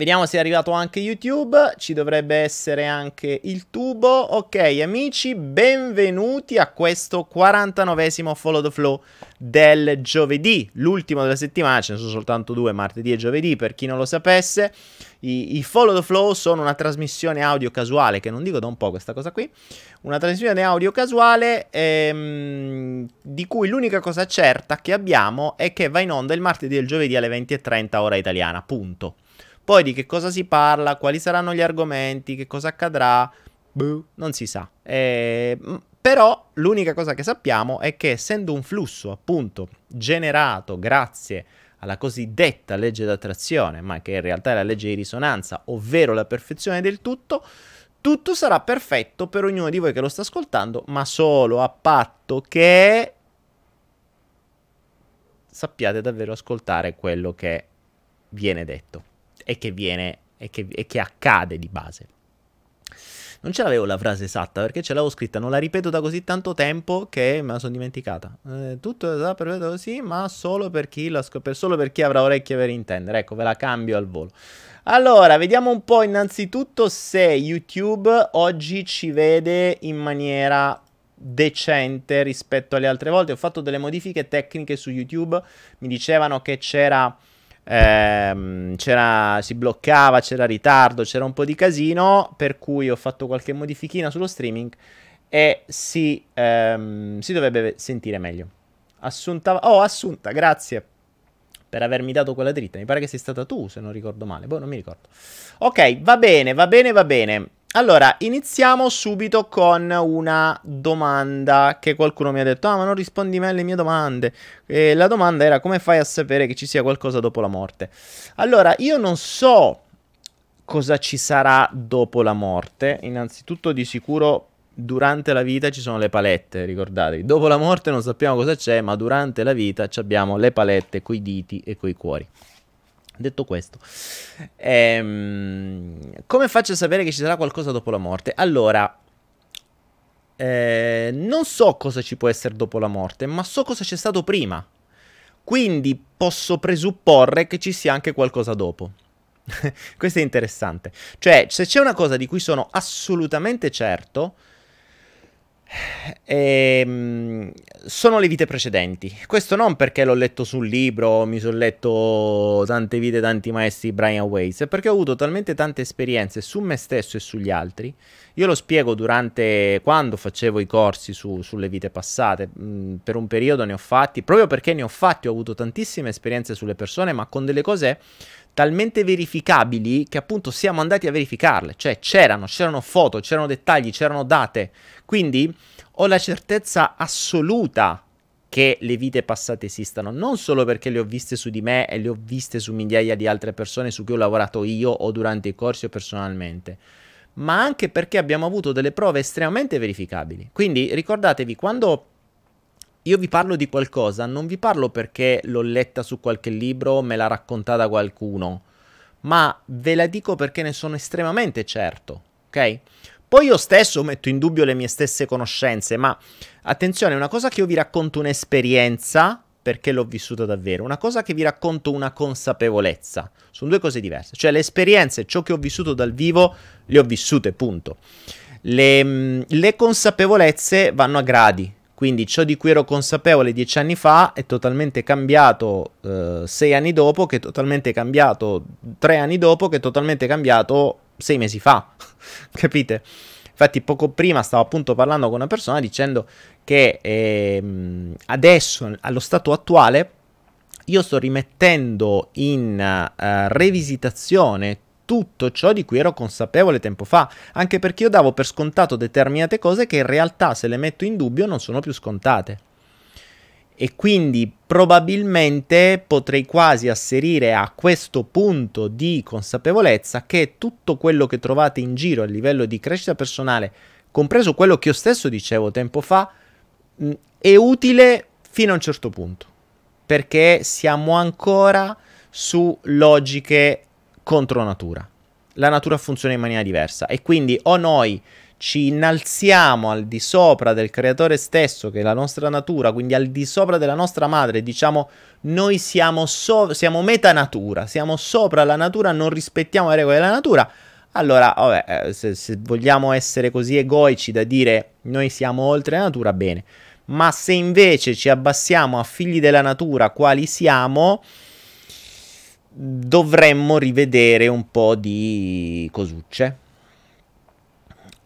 Vediamo se è arrivato anche YouTube, ci dovrebbe essere anche il tubo. Ok amici, benvenuti a questo 49esimo Follow the Flow del giovedì, l'ultimo della settimana, ce ne sono soltanto due, martedì e giovedì, per chi non lo sapesse. I, I, Follow the Flow sono una trasmissione audio casuale, che non dico da un po' questa cosa qui, una trasmissione audio casuale ehm, di cui l'unica cosa certa che abbiamo è che va in onda il martedì e il giovedì alle 20.30 ora italiana, punto. Poi di che cosa si parla, quali saranno gli argomenti, che cosa accadrà, boh, non si sa. Eh, però l'unica cosa che sappiamo è che essendo un flusso appunto generato grazie alla cosiddetta legge d'attrazione, ma che in realtà è la legge di risonanza, ovvero la perfezione del tutto, tutto sarà perfetto per ognuno di voi che lo sta ascoltando, ma solo a patto che sappiate davvero ascoltare quello che viene detto e che viene e che, e che accade di base. Non ce l'avevo la frase esatta perché ce l'avevo scritta, non la ripeto da così tanto tempo che me la sono dimenticata. Eh, tutto è perfetto così, ma solo per, scop- solo per chi avrà orecchie per intendere. Ecco, ve la cambio al volo. Allora, vediamo un po' innanzitutto se YouTube oggi ci vede in maniera decente rispetto alle altre volte. Ho fatto delle modifiche tecniche su YouTube, mi dicevano che c'era ehm, si bloccava, c'era ritardo, c'era un po' di casino, per cui ho fatto qualche modifichina sullo streaming e si, ehm, si dovrebbe sentire meglio. Assunta, oh, Assunta, grazie per avermi dato quella dritta. Mi pare che sei stata tu, se non ricordo male. Boh, non mi ricordo. Ok, va bene, va bene, va bene. Allora, iniziamo subito con una domanda che qualcuno mi ha detto, ah ma non rispondi mai alle mie domande. E la domanda era come fai a sapere che ci sia qualcosa dopo la morte? Allora, io non so cosa ci sarà dopo la morte. Innanzitutto di sicuro durante la vita ci sono le palette, ricordatevi. Dopo la morte non sappiamo cosa c'è, ma durante la vita abbiamo le palette coi diti e coi cuori. Detto questo, ehm, come faccio a sapere che ci sarà qualcosa dopo la morte? Allora, eh, non so cosa ci può essere dopo la morte, ma so cosa c'è stato prima. Quindi posso presupporre che ci sia anche qualcosa dopo. Questo è interessante. Cioè, se c'è una cosa di cui sono assolutamente certo, Ehm, sono le vite precedenti. Questo non perché l'ho letto sul libro, mi sono letto tante vite, tanti maestri Brian Weiss, è perché ho avuto talmente tante esperienze su me stesso e sugli altri. Io lo spiego durante quando facevo i corsi su, sulle vite passate. Mm, per un periodo ne ho fatti, proprio perché ne ho fatti, ho avuto tantissime esperienze sulle persone, ma con delle cose talmente verificabili che appunto siamo andati a verificarle, cioè c'erano, c'erano foto, c'erano dettagli, c'erano date, quindi ho la certezza assoluta che le vite passate esistano, non solo perché le ho viste su di me e le ho viste su migliaia di altre persone su cui ho lavorato io o durante i corsi o personalmente, ma anche perché abbiamo avuto delle prove estremamente verificabili. Quindi ricordatevi, quando io vi parlo di qualcosa, non vi parlo perché l'ho letta su qualche libro me l'ha raccontata qualcuno, ma ve la dico perché ne sono estremamente certo, ok? Poi io stesso metto in dubbio le mie stesse conoscenze, ma attenzione, una cosa che io vi racconto un'esperienza, perché l'ho vissuta davvero, una cosa che vi racconto una consapevolezza, sono due cose diverse, cioè le esperienze, ciò che ho vissuto dal vivo, le ho vissute, punto. Le, mm, le consapevolezze vanno a gradi, quindi ciò di cui ero consapevole dieci anni fa è totalmente cambiato eh, sei anni dopo, che è totalmente cambiato tre anni dopo, che è totalmente cambiato sei mesi fa. Capite? Infatti poco prima stavo appunto parlando con una persona dicendo che ehm, adesso, allo stato attuale, io sto rimettendo in uh, revisitazione tutto ciò di cui ero consapevole tempo fa, anche perché io davo per scontato determinate cose che in realtà se le metto in dubbio non sono più scontate. E quindi probabilmente potrei quasi asserire a questo punto di consapevolezza che tutto quello che trovate in giro a livello di crescita personale, compreso quello che io stesso dicevo tempo fa, è utile fino a un certo punto. Perché siamo ancora su logiche contro natura. La natura funziona in maniera diversa e quindi o noi ci innalziamo al di sopra del creatore stesso, che è la nostra natura, quindi al di sopra della nostra madre, diciamo noi siamo, so- siamo metanatura, siamo sopra la natura, non rispettiamo le regole della natura, allora, vabbè, eh, se, se vogliamo essere così egoici da dire noi siamo oltre la natura, bene. Ma se invece ci abbassiamo a figli della natura quali siamo, dovremmo rivedere un po' di cosucce.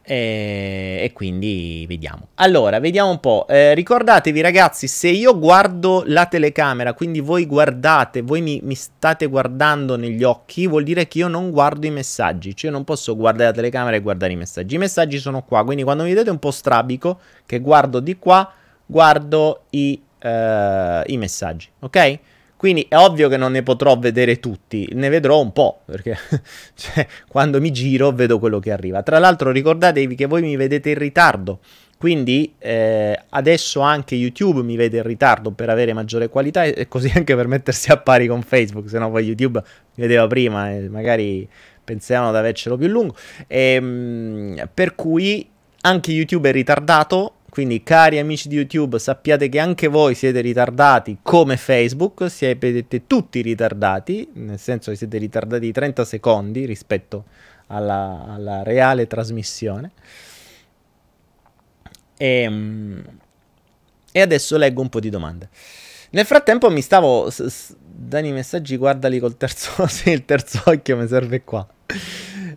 E, e, quindi vediamo. Allora, vediamo un po'. Eh, ricordatevi, ragazzi, se io guardo la telecamera, quindi voi guardate, voi mi, mi, state guardando negli occhi, vuol dire che io non guardo i messaggi. Cioè, non posso guardare la telecamera e guardare i messaggi. I messaggi sono qua. Quindi, quando mi vedete un po' strabico, che guardo di qua, guardo i, eh, i messaggi. Ok? Quindi è ovvio che non ne potrò vedere tutti, ne vedrò un po', perché cioè, quando mi giro vedo quello che arriva. Tra l'altro ricordatevi che voi mi vedete in ritardo, quindi eh, adesso anche YouTube mi vede in ritardo per avere maggiore qualità e così anche per mettersi a pari con Facebook, se no poi YouTube mi vedeva prima e magari pensavano di avercelo più lungo. E, ehm, per cui anche YouTube è ritardato quindi, cari amici di YouTube, sappiate che anche voi siete ritardati come Facebook, siete tutti ritardati, nel senso che siete ritardati di 30 secondi rispetto alla, alla reale trasmissione. E, ehm, e, adesso leggo un po' di domande. Nel frattempo mi stavo... S- s- Dani messaggi, guardali col terzo... sì, il terzo occhio mi serve qua.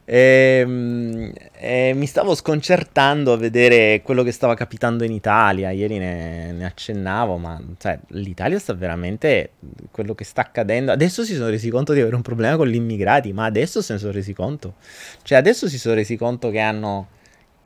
E, ehm, e mi stavo sconcertando a vedere quello che stava capitando in Italia. Ieri ne, ne accennavo, ma cioè, l'Italia sta veramente quello che sta accadendo. Adesso si sono resi conto di avere un problema con gli immigrati, ma adesso se ne sono resi conto. Cioè, adesso si sono resi conto che hanno.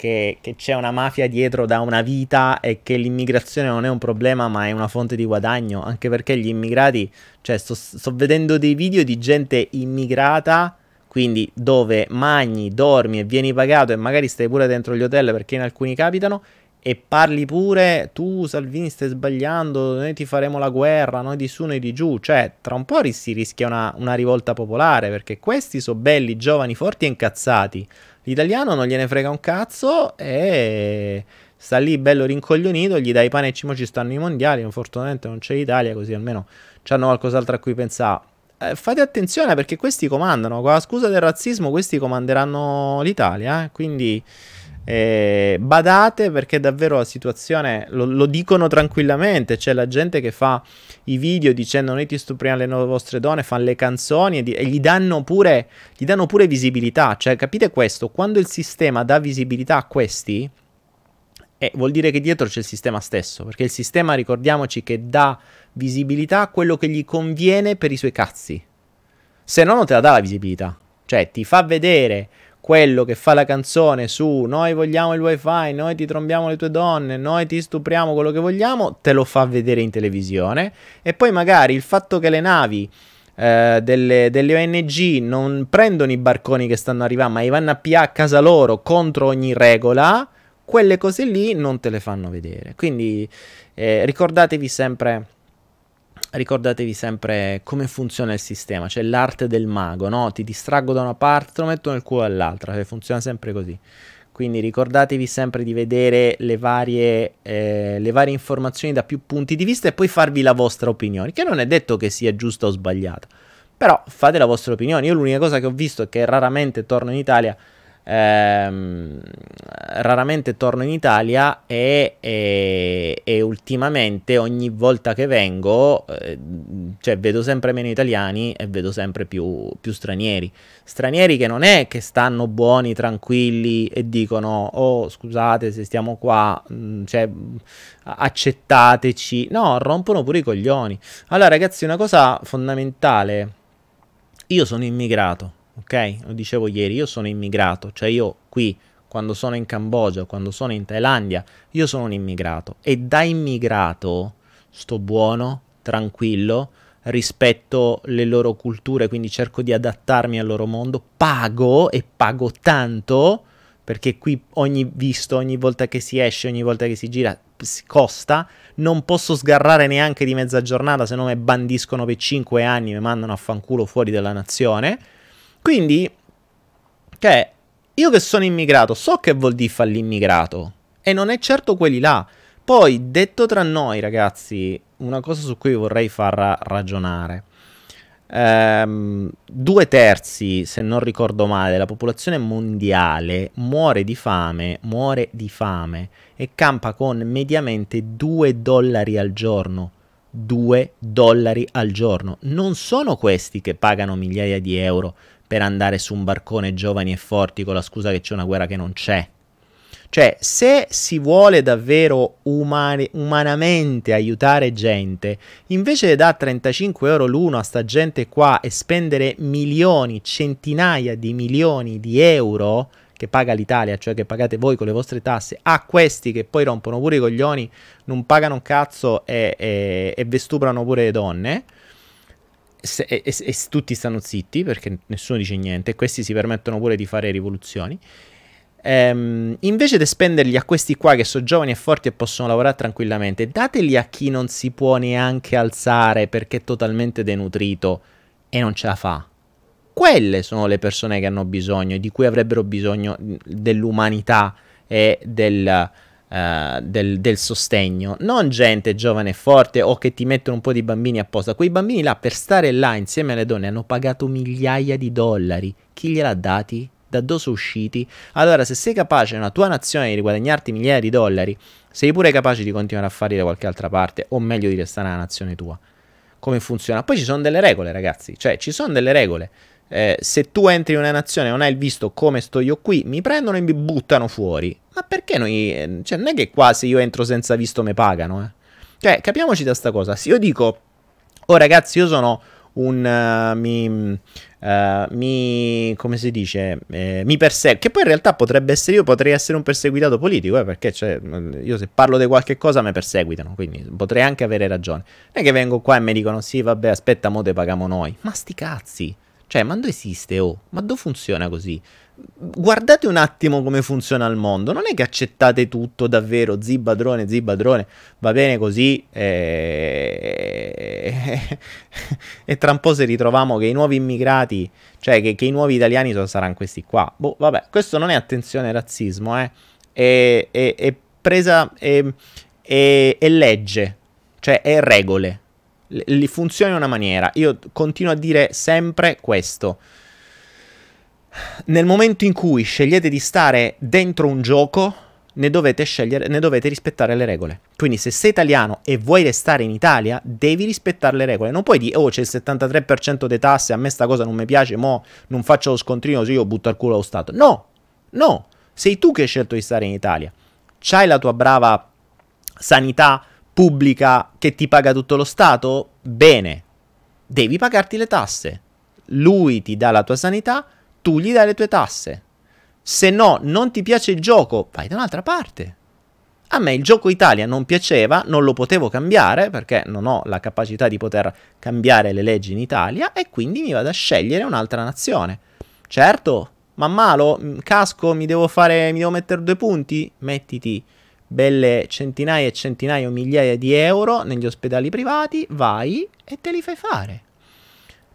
Che, che, c'è una mafia dietro da una vita e che l'immigrazione non è un problema ma è una fonte di guadagno, anche perché gli immigrati, cioè sto, sto vedendo dei video di gente immigrata quindi dove magni, dormi e vieni pagato e magari stai pure dentro gli hotel perché in alcuni capitano e parli pure tu Salvini stai sbagliando, noi ti faremo la guerra, noi di su, noi di giù, cioè tra un po' si rischia una, una rivolta popolare perché questi sono belli, giovani, forti e incazzati, l'italiano non gliene frega un cazzo e sta lì bello rincoglionito, gli dai pane e cimo ci stanno i mondiali, fortunatamente non c'è l'Italia così almeno hanno qualcos'altro a cui pensare eh, fate attenzione perché questi comandano. Con la scusa del razzismo, questi comanderanno l'Italia. Eh? Quindi eh, badate perché davvero la situazione lo, lo, dicono tranquillamente. C'è la gente che fa i video dicendo noi ti stupriamo le vostre donne, fanno le canzoni e, di- e gli, danno pure, gli danno pure visibilità. Cioè, capite questo? Quando il sistema dà visibilità a questi. Eh, vuol dire che dietro c'è il sistema stesso, perché il sistema, ricordiamoci, che dà visibilità a quello che gli conviene per i suoi cazzi. Se no, non te la dà la visibilità. Cioè, ti fa vedere quello che fa la canzone su noi vogliamo il wifi, noi ti trombiamo le tue donne, noi ti stupriamo quello che vogliamo, te lo fa vedere in televisione. E poi magari il fatto che le navi eh, delle, delle, ONG non prendono i barconi che stanno arrivando, ma li vanno a pià a casa loro contro ogni regola, quelle cose lì non te le fanno vedere. Quindi eh, ricordatevi sempre ricordatevi sempre come funziona il sistema, cioè l'arte del mago, no? Ti distraggo da una parte, te lo metto nel culo all'altra, cioè funziona sempre così. Quindi ricordatevi sempre di vedere le varie, eh, le varie informazioni da più punti di vista e poi farvi la vostra opinione, che non è detto che sia giusta o sbagliata, però fate la vostra opinione. Io l'unica cosa che ho visto è che raramente torno in Italia ehm, raramente torno in Italia e, e, e, ultimamente ogni volta che vengo eh, cioè vedo sempre meno italiani e vedo sempre più, più, stranieri. Stranieri che non è che stanno buoni tranquilli e dicono oh scusate se stiamo qua mm, cioè, accettateci. No rompono pure i coglioni. Allora ragazzi una cosa fondamentale. Io sono immigrato ok? Lo dicevo ieri, io sono immigrato, cioè io qui quando sono in Cambogia, quando sono in Thailandia, io sono un immigrato e da immigrato sto buono, tranquillo, rispetto le loro culture, quindi cerco di adattarmi al loro mondo, pago e pago tanto perché qui ogni visto, ogni volta che si esce, ogni volta che si gira costa, non posso sgarrare neanche di mezza giornata, se no mi bandiscono per 5 anni, mi mandano a fanculo fuori dalla nazione. Quindi, che io che sono immigrato so che vuol dire fare l'immigrato e non è certo quelli là. Poi, detto tra noi, ragazzi, una cosa su cui vorrei far ragionare. Ehm, due terzi, se non ricordo male, della popolazione mondiale muore di fame, muore di fame e campa con mediamente 2 dollari al giorno. 2 dollari al giorno. Non sono questi che pagano migliaia di euro per andare su un barcone giovani e forti con la scusa che c'è una guerra che non c'è. Cioè, se si vuole davvero umani- umanamente aiutare gente, invece di dare 35 euro l'uno a sta gente qua e spendere milioni, centinaia di milioni di euro che paga l'Italia, cioè che pagate voi con le vostre tasse, a questi che poi rompono pure i coglioni, non pagano un cazzo e, e, e vestuprano pure le donne. Se, e, e, tutti stanno zitti perché nessuno dice niente, e questi si permettono pure di fare rivoluzioni. Ehm, invece di spenderli a questi qua che sono giovani e forti e possono lavorare tranquillamente, dateli a chi non si può neanche alzare perché è totalmente denutrito e non ce la fa. Quelle sono le persone che hanno bisogno, di cui avrebbero bisogno dell'umanità e del, uh, del, del sostegno. Non gente giovane e forte o che ti mettono un po' di bambini apposta. Quei bambini là per stare là insieme alle donne hanno pagato migliaia di dollari. Chi gliel'ha dati? da dove sono usciti. Allora, se sei capace nella tua nazione di riguadagnarti migliaia di dollari, sei pure capace di continuare a farli da qualche altra parte, o meglio di restare nella nazione tua. Come funziona? Poi ci sono delle regole, ragazzi. Cioè, ci sono delle regole. Eh, se tu entri in una nazione e non hai il visto come sto io qui, mi prendono e mi buttano fuori. Ma perché noi... Eh, cioè, non è che qua se io entro senza visto mi pagano, eh. Cioè, capiamoci da sta cosa. Se io dico, oh ragazzi, io sono un... Uh, mi, uh, mi... come si dice? Eh, mi persegue. Che poi in realtà potrebbe essere io, potrei essere un perseguitato politico, eh, perché cioè, io se parlo di qualche cosa mi perseguitano, quindi potrei anche avere ragione. Non è che vengo qua e mi dicono, sì, vabbè, aspetta, mo te paghiamo noi. Ma sti cazzi! Cioè, ma dove esiste, oh? Ma dove funziona così? guardate un attimo come funziona il mondo. Non è che accettate tutto davvero, zibadrone, zibadrone, va bene così. E... e tra un po' se ritroviamo che i nuovi immigrati, cioè che, che i nuovi italiani saranno questi qua. Boh, vabbè, questo non è attenzione razzismo, eh. È, è, è presa, è, è legge, cioè è regole. Li funziona in una maniera. Io continuo a dire sempre questo nel momento in cui scegliete di stare dentro un gioco, ne dovete, scegliere, ne dovete rispettare le regole. Quindi se sei italiano e vuoi restare in Italia, devi rispettare le regole. Non puoi dire, oh c'è il 73% delle tasse, a me sta cosa non mi piace, mo non faccio lo scontrino, se io butto al culo allo Stato. No, no, sei tu che hai scelto di stare in Italia. C'hai la tua brava sanità pubblica che ti paga tutto lo Stato? Bene, devi pagarti le tasse. Lui ti dà la tua sanità, tu gli dai le tue tasse. Se no, non ti piace il gioco, vai da un'altra parte. A me il gioco Italia non piaceva, non lo potevo cambiare perché non ho la capacità di poter cambiare le leggi in Italia e quindi mi vado a scegliere un'altra nazione. Certo, ma malo, casco, mi devo fare, mi devo mettere due punti? Mettiti belle centinaia e centinaia o migliaia di euro negli ospedali privati, vai e te li fai fare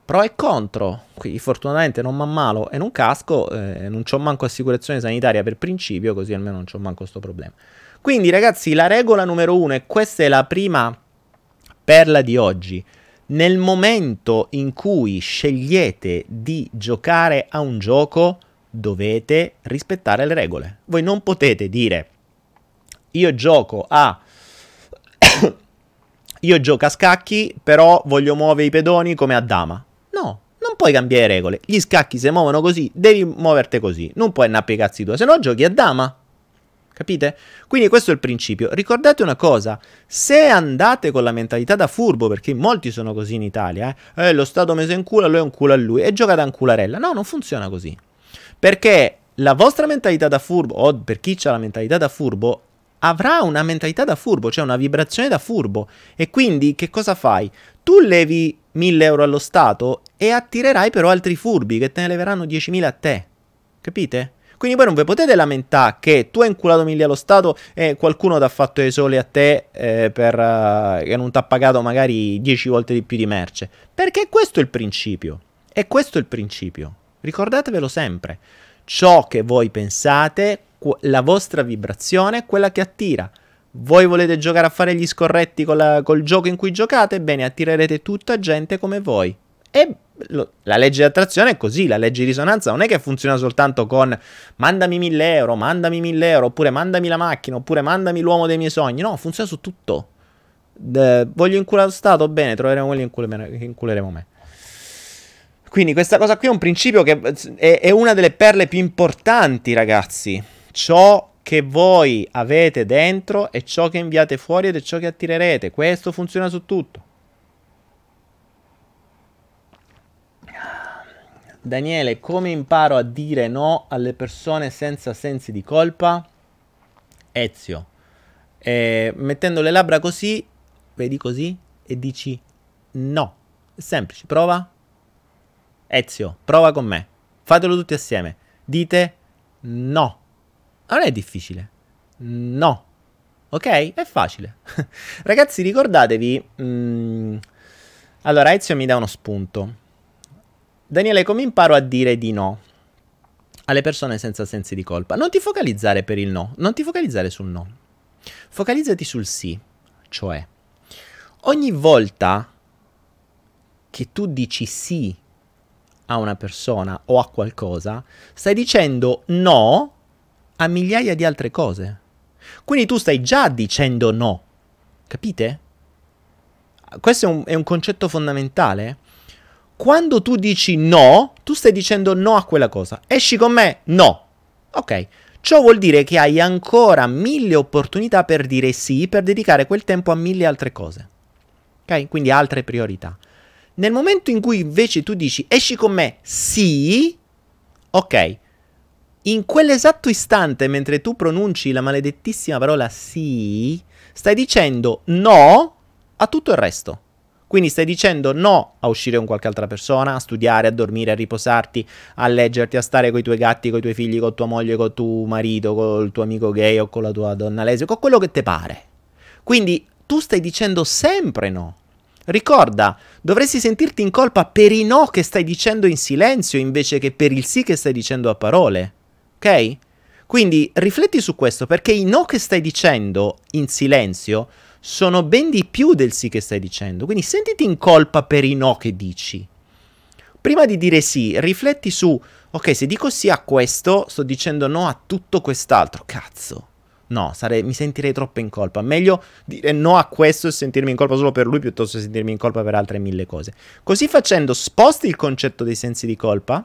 pro e contro. Qui fortunatamente non mi ammalo e non casco, eh, non ho manco assicurazione sanitaria per principio, così almeno non ho manco questo problema. Quindi ragazzi, la regola numero uno, e questa è la prima perla di oggi, nel momento in cui scegliete di giocare a un gioco, dovete rispettare le regole. Voi non potete dire io gioco a io gioco a scacchi, però voglio muovere i pedoni come a dama. No, non puoi cambiare regole. Gli scacchi si muovono così, devi muoverti così. Non puoi nappare cazzi tu, se no giochi a dama. Capite? Quindi questo è il principio. Ricordate una cosa, se andate con la mentalità da furbo, perché molti sono così in Italia, eh, eh lo Stato messo in culo, lui è un culo a lui, e giocate a un cularella. No, non funziona così. Perché la vostra mentalità da furbo, o per chi ha la mentalità da furbo, avrà una mentalità da furbo, cioè una vibrazione da furbo. E quindi che cosa fai? Tu levi 1000 euro allo Stato e attirerai però altri furbi che te ne leveranno 10.000 a te. Capite? Quindi poi non vi potete lamentare che tu hai inculato 1000 allo Stato e qualcuno ti ha fatto i soli a te eh, per, uh, che non ti ha pagato magari 10 volte di più di merce. Perché questo è il principio. E questo è il principio. Ricordatevelo sempre. ciò che voi pensate, la vostra vibrazione è quella che attira. Voi volete giocare a fare gli scorretti la, col gioco in cui giocate? Bene, attirerete tutta gente come voi. E lo, la legge di attrazione è così, la legge di risonanza non è che funziona soltanto con mandami 1000 euro, mandami 1000 euro, oppure mandami la macchina, oppure mandami l'uomo dei miei sogni. No, funziona su tutto. De, voglio inculare lo Stato? Bene, troveremo quelli che inculeremo me. Quindi questa cosa qui è un principio che è, è una delle perle più importanti, ragazzi. Ciò che voi avete dentro è ciò che inviate fuori ed è ciò che attirerete. Questo funziona su tutto. Daniele, come imparo a dire no alle persone senza sensi di colpa? Ezio, eh, mettendo le labbra così, vedi così, e dici no. È semplice, prova. Ezio, prova con me. Fatelo tutti assieme. Dite no. Non è difficile. No. Ok? È facile. Ragazzi, ricordatevi... Mm, allora, Ezio mi dà uno spunto. Daniele, come imparo a dire di no alle persone senza sensi di colpa? Non ti focalizzare per il no, non ti focalizzare sul no. Focalizzati sul sì, cioè ogni volta che tu dici sì a una persona o a qualcosa, stai dicendo no a migliaia di altre cose. Quindi tu stai già dicendo no, capite? Questo è un, è un concetto fondamentale quando tu dici no, tu stai dicendo no a quella cosa. Esci con me? No. Ok. Ciò vuol dire che hai ancora mille opportunità per dire sì, per dedicare quel tempo a mille altre cose. Ok? Quindi altre priorità. Nel momento in cui invece tu dici esci con me, sì, ok. In quell'esatto istante, mentre tu pronunci la maledettissima parola sì, stai dicendo no a tutto il resto. Quindi stai dicendo no a uscire con qualche altra persona, a studiare, a dormire, a riposarti, a leggerti, a stare con i tuoi gatti, con i tuoi figli, con tua moglie, con tuo marito, con il tuo amico gay o con la tua donna lesbica, con quello che ti pare. Quindi tu stai dicendo sempre no. Ricorda, dovresti sentirti in colpa per i no che stai dicendo in silenzio invece che per il sì che stai dicendo a parole. Ok? Quindi rifletti su questo perché i no che stai dicendo in silenzio sono ben di più del sì che stai dicendo. Quindi sentiti in colpa per i no che dici. Prima di dire sì, rifletti su, ok, se dico sì a questo, sto dicendo no a tutto quest'altro. Cazzo. No, sare- mi sentirei troppo in colpa. Meglio dire no a questo e sentirmi in colpa solo per lui piuttosto che sentirmi in colpa per altre mille cose. Così facendo sposti il concetto dei sensi di colpa,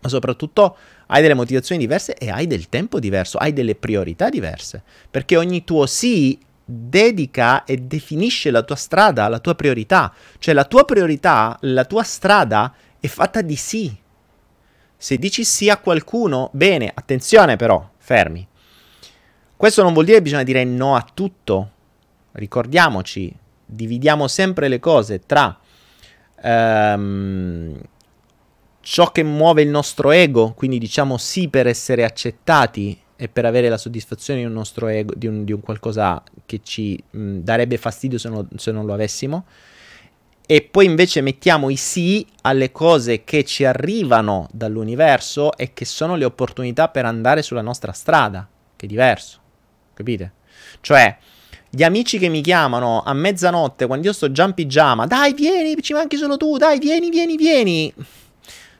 ma soprattutto hai delle motivazioni diverse e hai del tempo diverso, hai delle priorità diverse. Perché ogni tuo sì dedica e definisce la tua strada, la tua priorità. Cioè la tua priorità, la tua strada è fatta di sì. Se dici sì a qualcuno, bene, attenzione però, fermi. Questo non vuol dire che bisogna dire no a tutto. Ricordiamoci, dividiamo sempre le cose tra um, ciò che muove il nostro ego, quindi diciamo sì per essere accettati e per avere la soddisfazione di un nostro ego, di un, di un qualcosa che ci mh, darebbe fastidio se non, se non lo avessimo. E poi invece mettiamo i sì alle cose che ci arrivano dall'universo e che sono le opportunità per andare sulla nostra strada, che è diverso, capite? Cioè, gli amici che mi chiamano a mezzanotte quando io sto già in pigiama, dai vieni, ci manchi solo tu, dai vieni, vieni, vieni.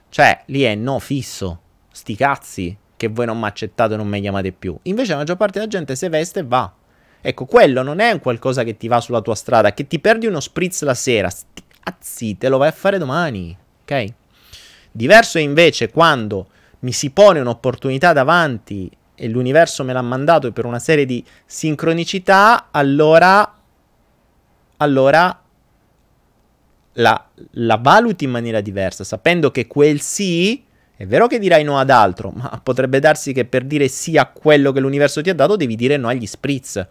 Cioè, lì è no fisso, sti cazzi, che voi non mi accettate e non mi chiamate più. Invece la maggior parte della gente se veste e va. Ecco, quello non è un qualcosa che ti va sulla tua strada, che ti perdi uno spritz la sera. Sti cazzi, te lo vai a fare domani, ok? Diverso è invece quando mi si pone un'opportunità davanti e l'universo me l'ha mandato per una serie di sincronicità, allora allora la, la valuti in maniera diversa, sapendo che quel sì è vero che dirai no ad altro, ma potrebbe darsi che per dire sì a quello che l'universo ti ha dato devi dire no agli spritz.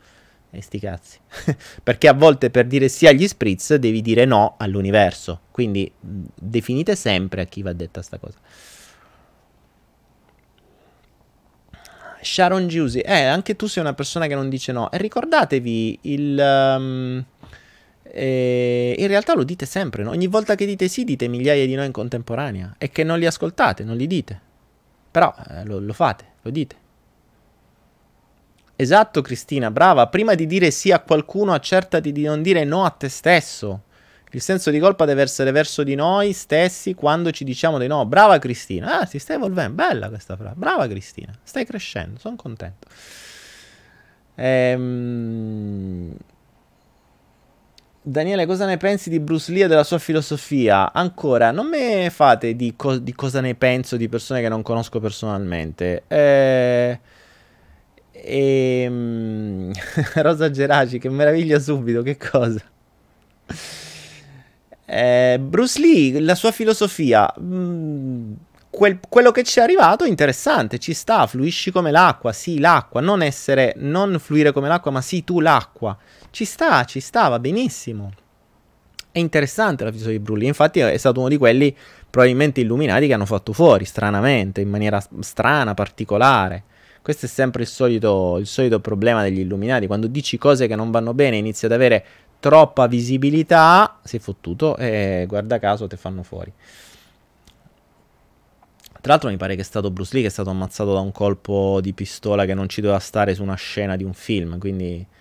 E sti cazzi. Perché a volte per dire sì agli spritz devi dire no all'universo. Quindi definite sempre a chi va detta sta cosa. Sharon Giusy, eh, anche tu sei una persona che non dice no. E ricordatevi il... Um, e in realtà lo dite sempre, no? ogni volta che dite sì dite migliaia di no in contemporanea e che non li ascoltate, non li dite. Però eh, lo, lo fate, lo dite. Esatto, Cristina, brava. Prima di dire sì a qualcuno, accertati di non dire no a te stesso. Il senso di colpa deve essere verso di noi stessi quando ci diciamo di no. Brava Cristina. Ah, si sta evolvendo. Bella questa frase. Brava Cristina. Stai crescendo. Sono contento. Ehm... Daniele, cosa ne pensi di Bruce Lee e della sua filosofia? Ancora, non me fate di, co- di cosa ne penso di persone che non conosco personalmente. Eh... Ehm, Rosa Geraci, che meraviglia subito, che cosa? Eh, Bruce Lee, la sua filosofia, mh, mm, quel, quello che ci è arrivato è interessante, ci sta, fluisci come l'acqua, sì, l'acqua, non essere, non fluire come l'acqua, ma sì, tu l'acqua. Ci sta, ci sta, va benissimo. È interessante la filosofia di Bruce Lee, infatti è stato uno di quelli probabilmente illuminati che hanno fatto fuori, stranamente, in maniera strana, particolare. Questo è sempre il solito, il solito problema degli illuminati. Quando dici cose che non vanno bene, inizi ad avere troppa visibilità, sei fottuto e guarda caso te fanno fuori. Tra l'altro mi pare che è stato Bruce Lee che è stato ammazzato da un colpo di pistola che non ci doveva stare su una scena di un film, quindi...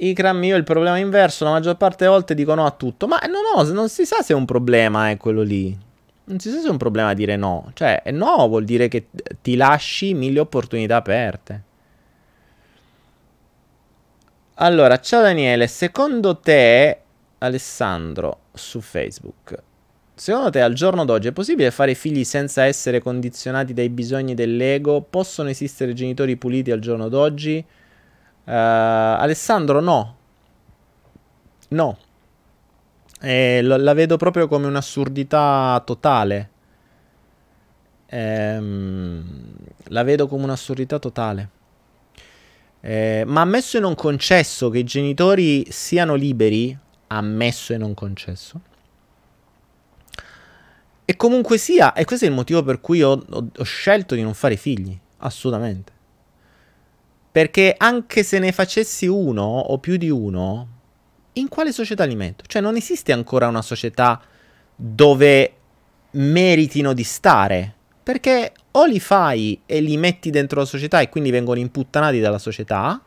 Ikram, io il problema inverso, la maggior parte delle volte dico no a tutto, ma no, no, non si sa se è un problema è quello lì. Non si sa se è un problema dire no. Cioè, no vuol dire che ti lasci mille opportunità aperte. Allora, ciao Daniele, secondo te, Alessandro, su Facebook, secondo te al giorno d'oggi è possibile fare figli senza essere condizionati dai bisogni dell'ego? Possono esistere genitori puliti al giorno d'oggi? Uh, Alessandro, no. No. E lo, la vedo proprio come un'assurdità totale. Ehm, la vedo come un'assurdità totale. Eh, ma ammesso e non concesso che i genitori siano liberi, ammesso e non concesso. E comunque sia, e questo è il motivo per cui ho, ho, ho scelto di non fare figli, assolutamente. Perché anche se ne facessi uno o più di uno, in quale società li metto? Cioè non esiste ancora una società dove meritino di stare. Perché o li fai e li metti dentro la società e quindi vengono imputtanati dalla società,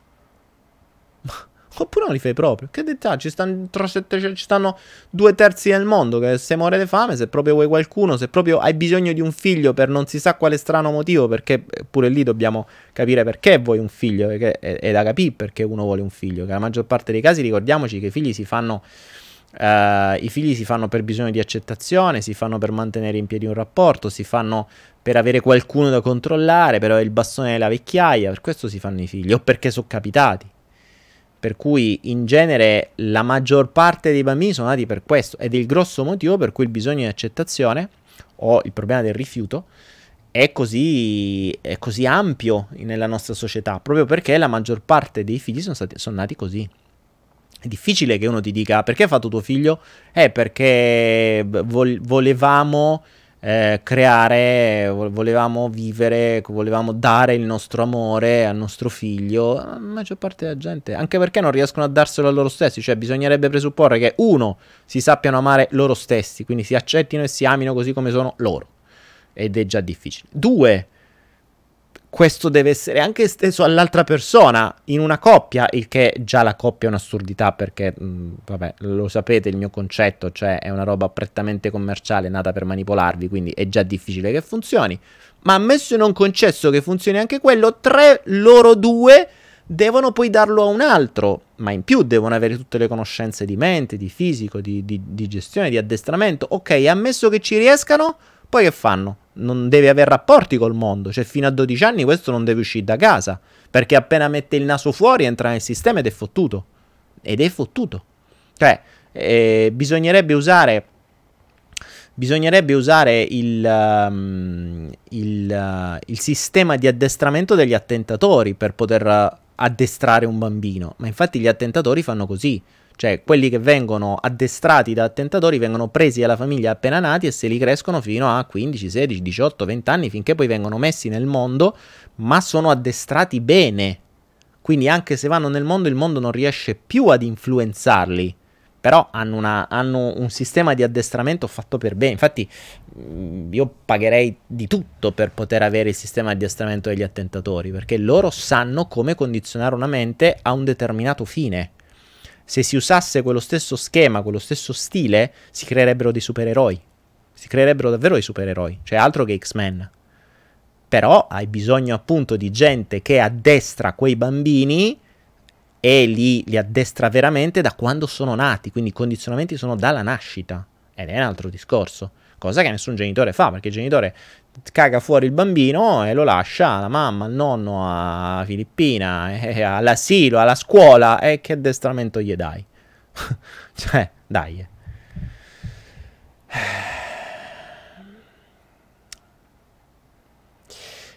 Oppure non li fai proprio. Che dettagli? Ci stanno, ci stanno due terzi del mondo che se muore di fame, se proprio vuoi qualcuno, se proprio hai bisogno di un figlio per non si sa quale strano motivo, perché pure lì dobbiamo capire perché vuoi un figlio, perché è, è da capire perché uno vuole un figlio. Che la maggior parte dei casi ricordiamoci che i figli si fanno... Uh, I figli si fanno per bisogno di accettazione, si fanno per mantenere in piedi un rapporto, si fanno per avere qualcuno da controllare, per avere il bastone della vecchiaia, per questo si fanno i figli, o perché sono capitati. Per cui in genere la maggior parte dei bambini sono nati per questo ed è il grosso motivo per cui il bisogno di accettazione o il problema del rifiuto è così, è così ampio nella nostra società, proprio perché la maggior parte dei figli sono, stati, sono nati così. È difficile che uno ti dica perché hai fatto tuo figlio? Eh, perché vol- volevamo eh, creare, volevamo vivere, volevamo dare il nostro amore al nostro figlio, la maggior parte della gente, anche perché non riescono a darselo a loro stessi, cioè bisognerebbe presupporre che uno, si sappiano amare loro stessi, quindi si accettino e si amino così come sono loro, ed è già difficile. Due, questo deve essere anche esteso all'altra persona in una coppia, il che già la coppia è un'assurdità perché, mh, vabbè, lo sapete il mio concetto, cioè è una roba prettamente commerciale nata per manipolarvi, quindi è già difficile che funzioni. Ma ammesso e non concesso che funzioni anche quello, tre loro due devono poi darlo a un altro, ma in più devono avere tutte le conoscenze di mente, di fisico, di, di, di gestione, di addestramento. Ok, ammesso che ci riescano, poi che fanno? non deve avere rapporti col mondo, cioè fino a 12 anni questo non deve uscire da casa, perché appena mette il naso fuori entra nel sistema ed è fottuto. Ed è fottuto. Cioè, eh, bisognerebbe usare bisognerebbe usare il, um, il, uh, il, sistema di addestramento degli attentatori per poter addestrare un bambino. Ma infatti gli attentatori fanno così. Cioè, quelli che vengono addestrati da attentatori vengono presi alla famiglia appena nati e se li crescono fino a 15, 16, 18, 20 anni finché poi vengono messi nel mondo, ma sono addestrati bene. Quindi anche se vanno nel mondo, il mondo non riesce più ad influenzarli però hanno, una, hanno, un sistema di addestramento fatto per bene. Infatti, mm, io pagherei di tutto per poter avere il sistema di addestramento degli attentatori, perché loro sanno come condizionare una mente a un determinato fine. Se si usasse quello stesso schema, quello stesso stile, si creerebbero dei supereroi. Si creerebbero davvero dei supereroi, cioè altro che X-Men. Però hai bisogno appunto di gente che addestra quei bambini e li, li addestra veramente da quando sono nati, quindi i condizionamenti sono dalla nascita ed è un altro discorso, cosa che nessun genitore fa perché il genitore caga fuori il bambino e lo lascia alla mamma, al nonno, a Filippina, eh, all'asilo, alla scuola e che addestramento gli dai? cioè, dai. Eh.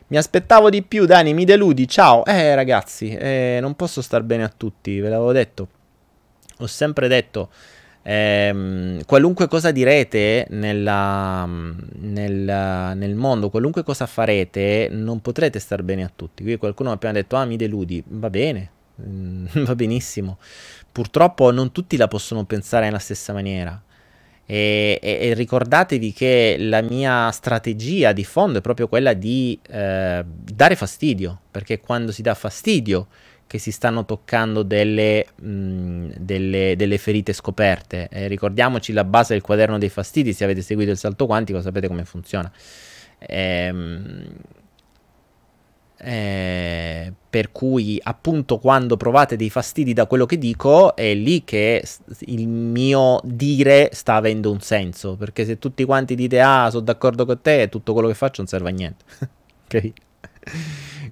Mi aspettavo di più, Dani, mi deludi, ciao. Eh, ragazzi, eh, non posso star bene a tutti, ve l'avevo detto. Ho sempre detto, ehm, qualunque cosa direte nella, nel, nel, mondo, qualunque cosa farete, non potrete star bene a tutti. Qui qualcuno mi ha appena detto, ah, mi deludi. Va bene, va benissimo. Purtroppo non tutti la possono pensare nella stessa maniera. E, e, e, ricordatevi che la mia strategia di fondo è proprio quella di eh, dare fastidio, perché quando si dà fastidio che si stanno toccando delle, mh, delle, delle ferite scoperte. Eh, ricordiamoci la base del quaderno dei fastidi, se avete seguito il salto quantico sapete come funziona. Ehm, eh, per cui appunto quando provate dei fastidi da quello che dico è lì che il mio dire sta avendo un senso perché se tutti quanti dite ah sono d'accordo con te tutto quello che faccio non serve a niente capito?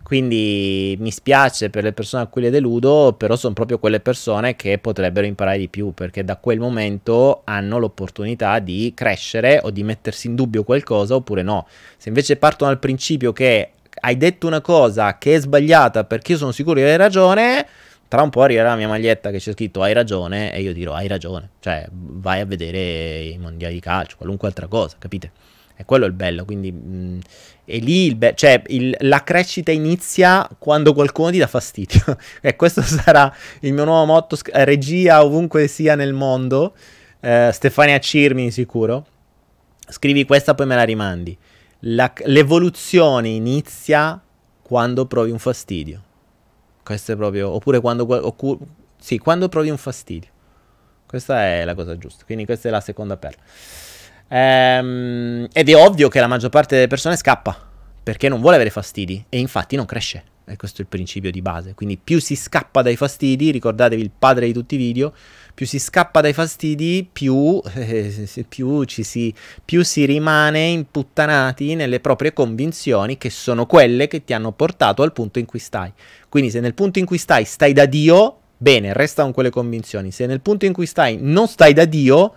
Quindi mi spiace per le persone a cui le deludo però sono proprio quelle persone che potrebbero imparare di più perché da quel momento hanno l'opportunità di crescere o di mettersi in dubbio qualcosa oppure no se invece partono dal principio che hai detto una cosa che è sbagliata perché io sono sicuro di avere ragione, tra un po' arriverà la mia maglietta che c'è scritto hai ragione e io dirò hai ragione, cioè vai a vedere i mondiali di calcio, qualunque altra cosa, capite? E quello è il bello, quindi mh, è lì il bello, cioè il, la crescita inizia quando qualcuno ti dà fastidio e questo sarà il mio nuovo motto, regia ovunque sia nel mondo, eh, Stefania Cirmi sicuro, scrivi questa poi me la rimandi la, l'evoluzione inizia quando provi un fastidio. Questo è proprio, oppure quando, occu, sì, quando provi un fastidio. Questa è la cosa giusta. Quindi questa è la seconda perla. Ehm, ed è ovvio che la maggior parte delle persone scappa perché non vuole avere fastidi e infatti non cresce. E questo è il principio di base. Quindi più si scappa dai fastidi, ricordatevi il padre di tutti i video, più si scappa dai fastidi, più, eh, più, si, più si rimane imputtanati nelle proprie convinzioni che sono quelle che ti hanno portato al punto in cui stai. Quindi se nel punto in cui stai stai da Dio, bene, resta con quelle convinzioni. Se nel punto in cui stai non stai da Dio,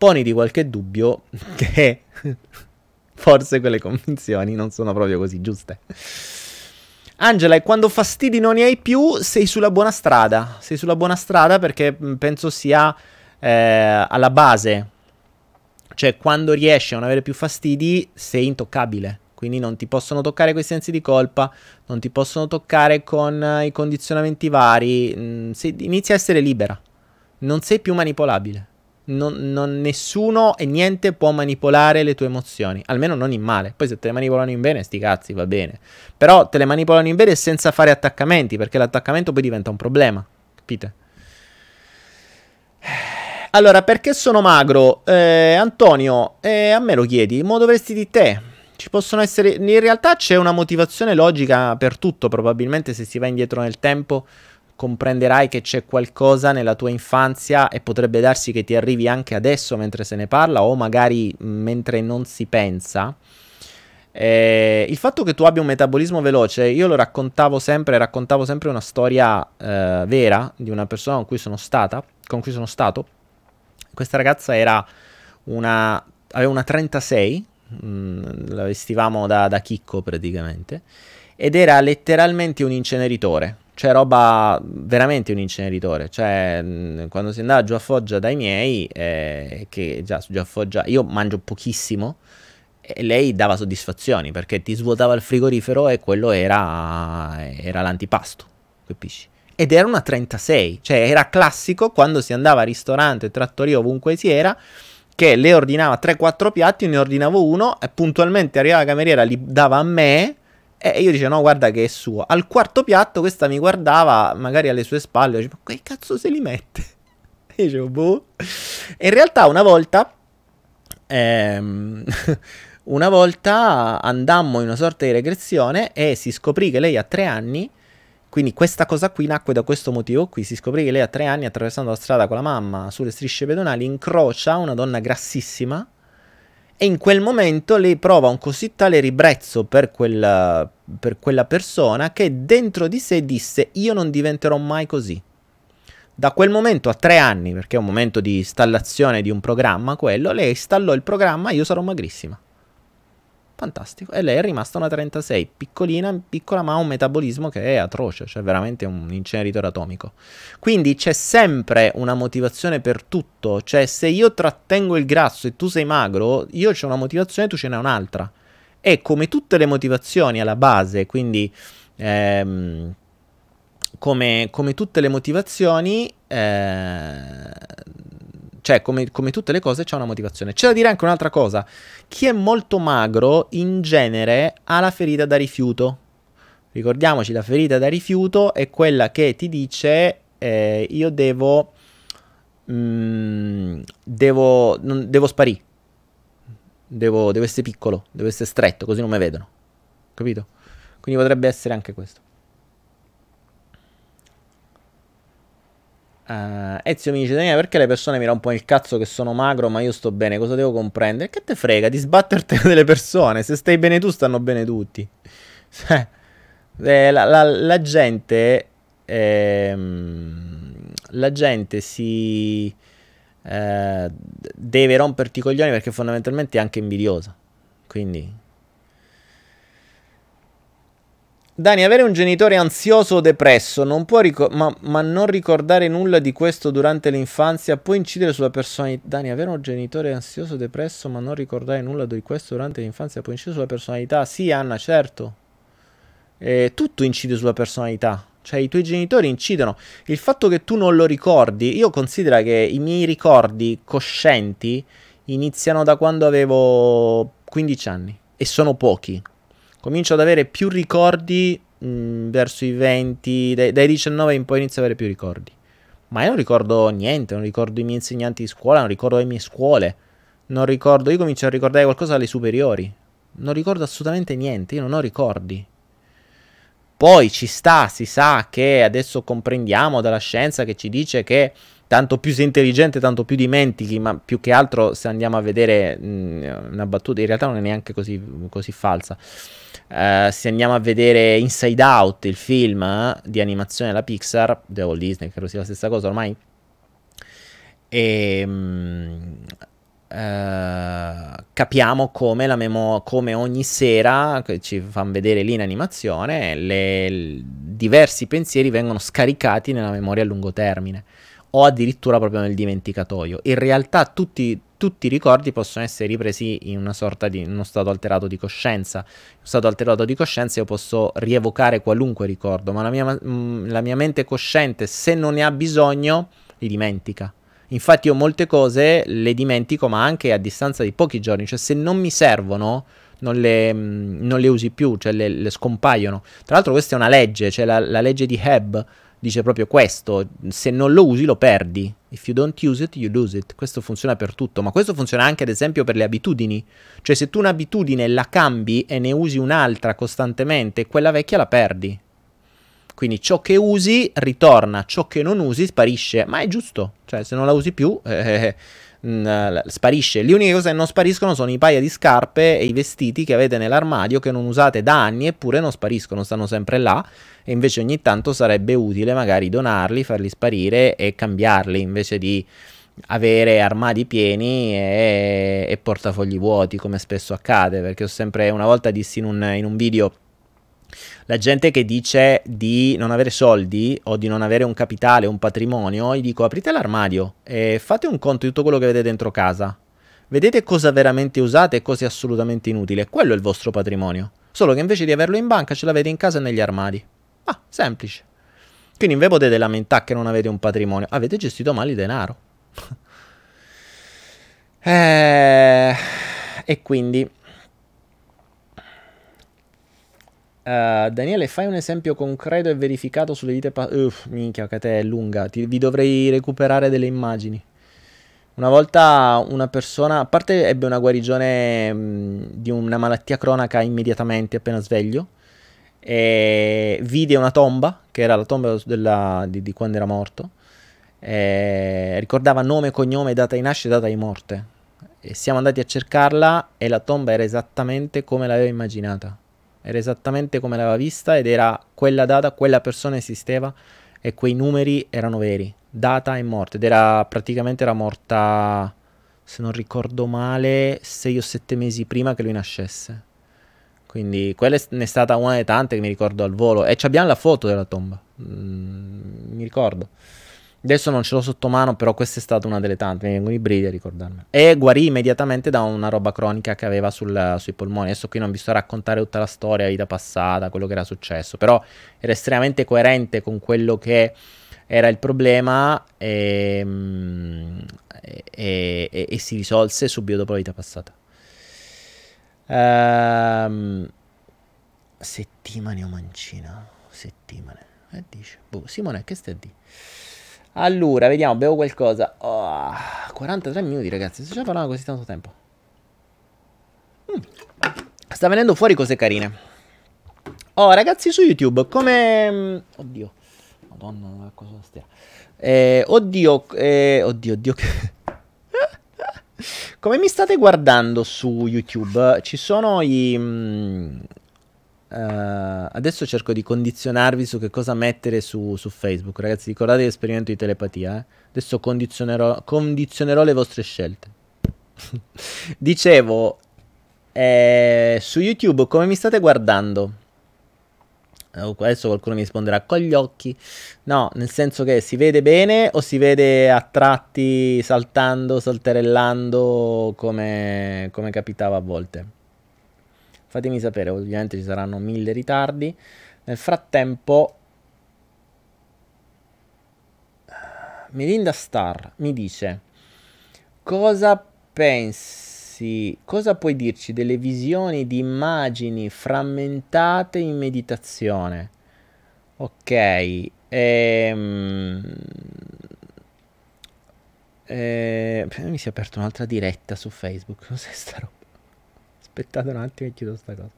poniti qualche dubbio che forse quelle convinzioni non sono proprio così giuste. Angela, e quando fastidi non ne hai più, sei sulla buona strada. Sei sulla buona strada perché penso sia eh, alla base. Cioè, quando riesci a non avere più fastidi, sei intoccabile. Quindi non ti possono toccare quei sensi di colpa, non ti possono toccare con uh, i condizionamenti vari. Mm, sei, inizi a essere libera. Non sei più manipolabile non, non, nessuno e niente può manipolare le tue emozioni, almeno non in male. Poi se te le manipolano in bene, sti cazzi, va bene. Però te le manipolano in bene senza fare attaccamenti, perché l'attaccamento poi diventa un problema, capite? Allora, perché sono magro? Eh, Antonio, eh, a me lo chiedi, mo dovresti di te. Ci possono essere... In realtà c'è una motivazione logica per tutto, probabilmente se si va indietro nel tempo comprenderai che c'è qualcosa nella tua infanzia e potrebbe darsi che ti arrivi anche adesso mentre se ne parla o magari mentre non si pensa. Eh, il fatto che tu abbia un metabolismo veloce, io lo raccontavo sempre, raccontavo sempre una storia eh, vera di una persona con cui sono stata, con cui sono stato. Questa ragazza era una, aveva una 36, mh, la vestivamo da, da chicco praticamente, ed era letteralmente un inceneritore cioè roba veramente un inceneritore. Cioè, mh, quando si andava giù a Foggia dai miei, eh, che già giù a Foggia io mangio pochissimo, e lei dava soddisfazioni perché ti svuotava il frigorifero e quello era, era l'antipasto, capisci? ed era una 36, cioè era classico quando si andava al ristorante, trattoria, ovunque si era, che le ordinava 3-4 piatti, ne ordinavo uno e puntualmente arrivava la cameriera, li dava a me e io dicevo no guarda che è suo. Al quarto piatto questa mi guardava magari alle sue spalle, e dicevo ma che cazzo se li mette? E io dicevo boh. E in realtà una volta... Ehm, una volta andammo in una sorta di regressione e si scoprì che lei ha tre anni quindi questa cosa qui nacque da questo motivo qui, si scoprì che lei a tre anni attraversando la strada con la mamma sulle strisce pedonali incrocia una donna grassissima e in quel momento lei prova un così tale ribrezzo per, quel, per quella persona che dentro di sé disse io non diventerò mai così. Da quel momento a tre anni, perché è un momento di installazione di un programma quello, lei installò il programma io sarò magrissima. Fantastico. E lei è rimasta una 36, piccolina, piccola, ma ha un metabolismo che è atroce, cioè veramente un inceneritore atomico. Quindi c'è sempre una motivazione per tutto, cioè se io trattengo il grasso e tu sei magro, io ho una motivazione e tu ce n'hai un'altra. E come tutte le motivazioni alla base, quindi ehm, come, come, tutte le motivazioni, eh, cioè, come, come, tutte le cose, c'è una motivazione. C'è da dire anche un'altra cosa. Chi è molto magro, in genere, ha la ferita da rifiuto. Ricordiamoci, la ferita da rifiuto è quella che ti dice, eh, io devo... Mm, devo, non, devo sparire. Devo, devo essere piccolo, devo essere stretto, così non mi vedono. Capito? Quindi potrebbe essere anche questo. Uh, Ezio mi dice: Daniele, perché le persone mi rompono il cazzo che sono magro, ma io sto bene? Cosa devo comprendere? Che te frega di sbatterti delle persone? Se stai bene tu, stanno bene tutti. Eh, la, la, la, gente. Ehm, la gente si. Eh, deve romperti i coglioni perché fondamentalmente è anche invidiosa. Quindi Dani, avere un genitore ansioso o depresso non ricor- ma, ma, non ricordare nulla di questo durante l'infanzia può incidere sulla personalità. Dani, avere un genitore ansioso o depresso ma non ricordare nulla di questo durante l'infanzia può incidere sulla personalità? Sì, Anna, certo. Eh, tutto incide sulla personalità. Cioè, i tuoi genitori incidono. Il fatto che tu non lo ricordi, io considero che i miei ricordi coscienti iniziano da quando avevo 15 anni e sono pochi comincio ad avere più ricordi mh, mm, verso i 20, dai, dai 19 in poi inizio ad avere più ricordi. Ma io non ricordo niente, non ricordo i miei insegnanti di scuola, non ricordo le mie scuole, non ricordo, io comincio a ricordare qualcosa alle superiori. Non ricordo assolutamente niente, io non ho ricordi. Poi ci sta, si sa che adesso comprendiamo dalla scienza che ci dice che tanto più sei intelligente, tanto più dimentichi, ma più che altro se andiamo a vedere mh, mm, una battuta, in realtà non è neanche così, così falsa. Uh, se andiamo a vedere Inside Out, il film di animazione della Pixar, The Walt Disney, credo sia la stessa cosa ormai, e, um, uh, capiamo come, memo- come ogni sera, che ci fanno vedere lì in animazione, le, le, diversi pensieri vengono scaricati nella memoria a lungo termine o addirittura proprio nel dimenticatoio. In realtà tutti, tutti i ricordi possono essere ripresi in una sorta di in uno stato alterato di coscienza. In uno stato alterato di coscienza io posso rievocare qualunque ricordo, ma la mia, mm, la mia mente cosciente, se non ne ha bisogno, li dimentica. Infatti io molte cose le dimentico, ma anche a distanza di pochi giorni, cioè se non mi servono, non le, mm, non le usi più, cioè le, le, scompaiono. Tra l'altro questa è una legge, cioè la, la legge di Hebb dice proprio questo, se non lo usi lo perdi. If you don't use it, you lose it. Questo funziona per tutto, ma questo funziona anche ad esempio per le abitudini. Cioè se tu un'abitudine la cambi e ne usi un'altra costantemente, quella vecchia la perdi. Quindi ciò che usi ritorna, ciò che non usi sparisce, ma è giusto. Cioè se non la usi più... Eh, mh, sparisce. Le uniche cose che non spariscono sono i paia di scarpe e i vestiti che avete nell'armadio che non usate da anni eppure non spariscono, stanno sempre là e invece ogni tanto sarebbe utile magari donarli, farli sparire e cambiarli invece di avere armadi pieni e, e portafogli vuoti come spesso accade perché ho sempre una volta dissi in un, in un video la gente che dice di non avere soldi o di non avere un capitale, un patrimonio, gli dico aprite l'armadio e fate un conto di tutto quello che avete dentro casa. Vedete cosa veramente usate e cosa è assolutamente inutile. Quello è il vostro patrimonio. Solo che invece di averlo in banca ce l'avete in casa e negli armadi. Ah, semplice. Quindi non vi potete lamentare che non avete un patrimonio, avete gestito male il denaro. eh, e quindi... Uh, Daniele, fai un esempio concreto e verificato sulle vite passate. Uff, minchia, che te è lunga. Ti, vi dovrei recuperare delle immagini. Una volta una persona, a parte ebbe una guarigione mh, di una malattia cronaca immediatamente appena sveglio, e vide una tomba, che era la tomba della, di, di, quando era morto, ricordava nome, cognome, data di nascita e data di morte. E siamo andati a cercarla e la tomba era esattamente come l'aveva immaginata. Era esattamente come l'aveva vista ed era quella data, quella persona esisteva e quei numeri erano veri. Data e morte. Ed era praticamente era morta, se non ricordo male, sei o sette mesi prima che lui nascesse. Quindi quella è stata una delle tante che mi ricordo al volo. E abbiamo la foto della tomba. Mm, mi ricordo. Adesso non ce l'ho sotto mano, però questa è stata una delle tante. Mi vengono i brividi a ricordarmi. E guarì immediatamente da una roba cronica che aveva sul, sui polmoni. Adesso qui non vi sto a raccontare tutta la storia, la vita passata, quello che era successo. Però era estremamente coerente con quello che era il problema mm, e, e, e, e si risolse subito dopo la vita passata. Ehm, settimane o mancina? Settimane. E dice, boh, Simone, che stai a dire? Allora, vediamo, bevo qualcosa. Oh, 43 minuti, ragazzi. Se già parlavo così tanto tempo. Mm. Sta venendo fuori cose carine. Oh, ragazzi, su YouTube, come... Mm, oddio. Madonna, cosa stia. Eh, oddio, eh, oddio, oddio. Come mi state guardando su YouTube, ci sono i... Uh, adesso cerco di condizionarvi su che cosa mettere su, su Facebook. Ragazzi, ricordate l'esperimento di telepatia. Eh? Adesso condizionerò, condizionerò le vostre scelte. Dicevo, eh, su YouTube come mi state guardando? Uh, adesso qualcuno mi risponderà con gli occhi. No, nel senso che si vede bene o si vede a tratti saltando, salterellando come, come capitava a volte? Fatemi sapere, ovviamente ci saranno mille ritardi. Nel frattempo, Melinda Star mi dice: Cosa pensi? Cosa puoi dirci delle visioni di immagini frammentate in meditazione? Ok, ehm, eh, mi si è aperta un'altra diretta su Facebook. Cos'è sta roba? Aspettate un attimo e chiudo sta cosa.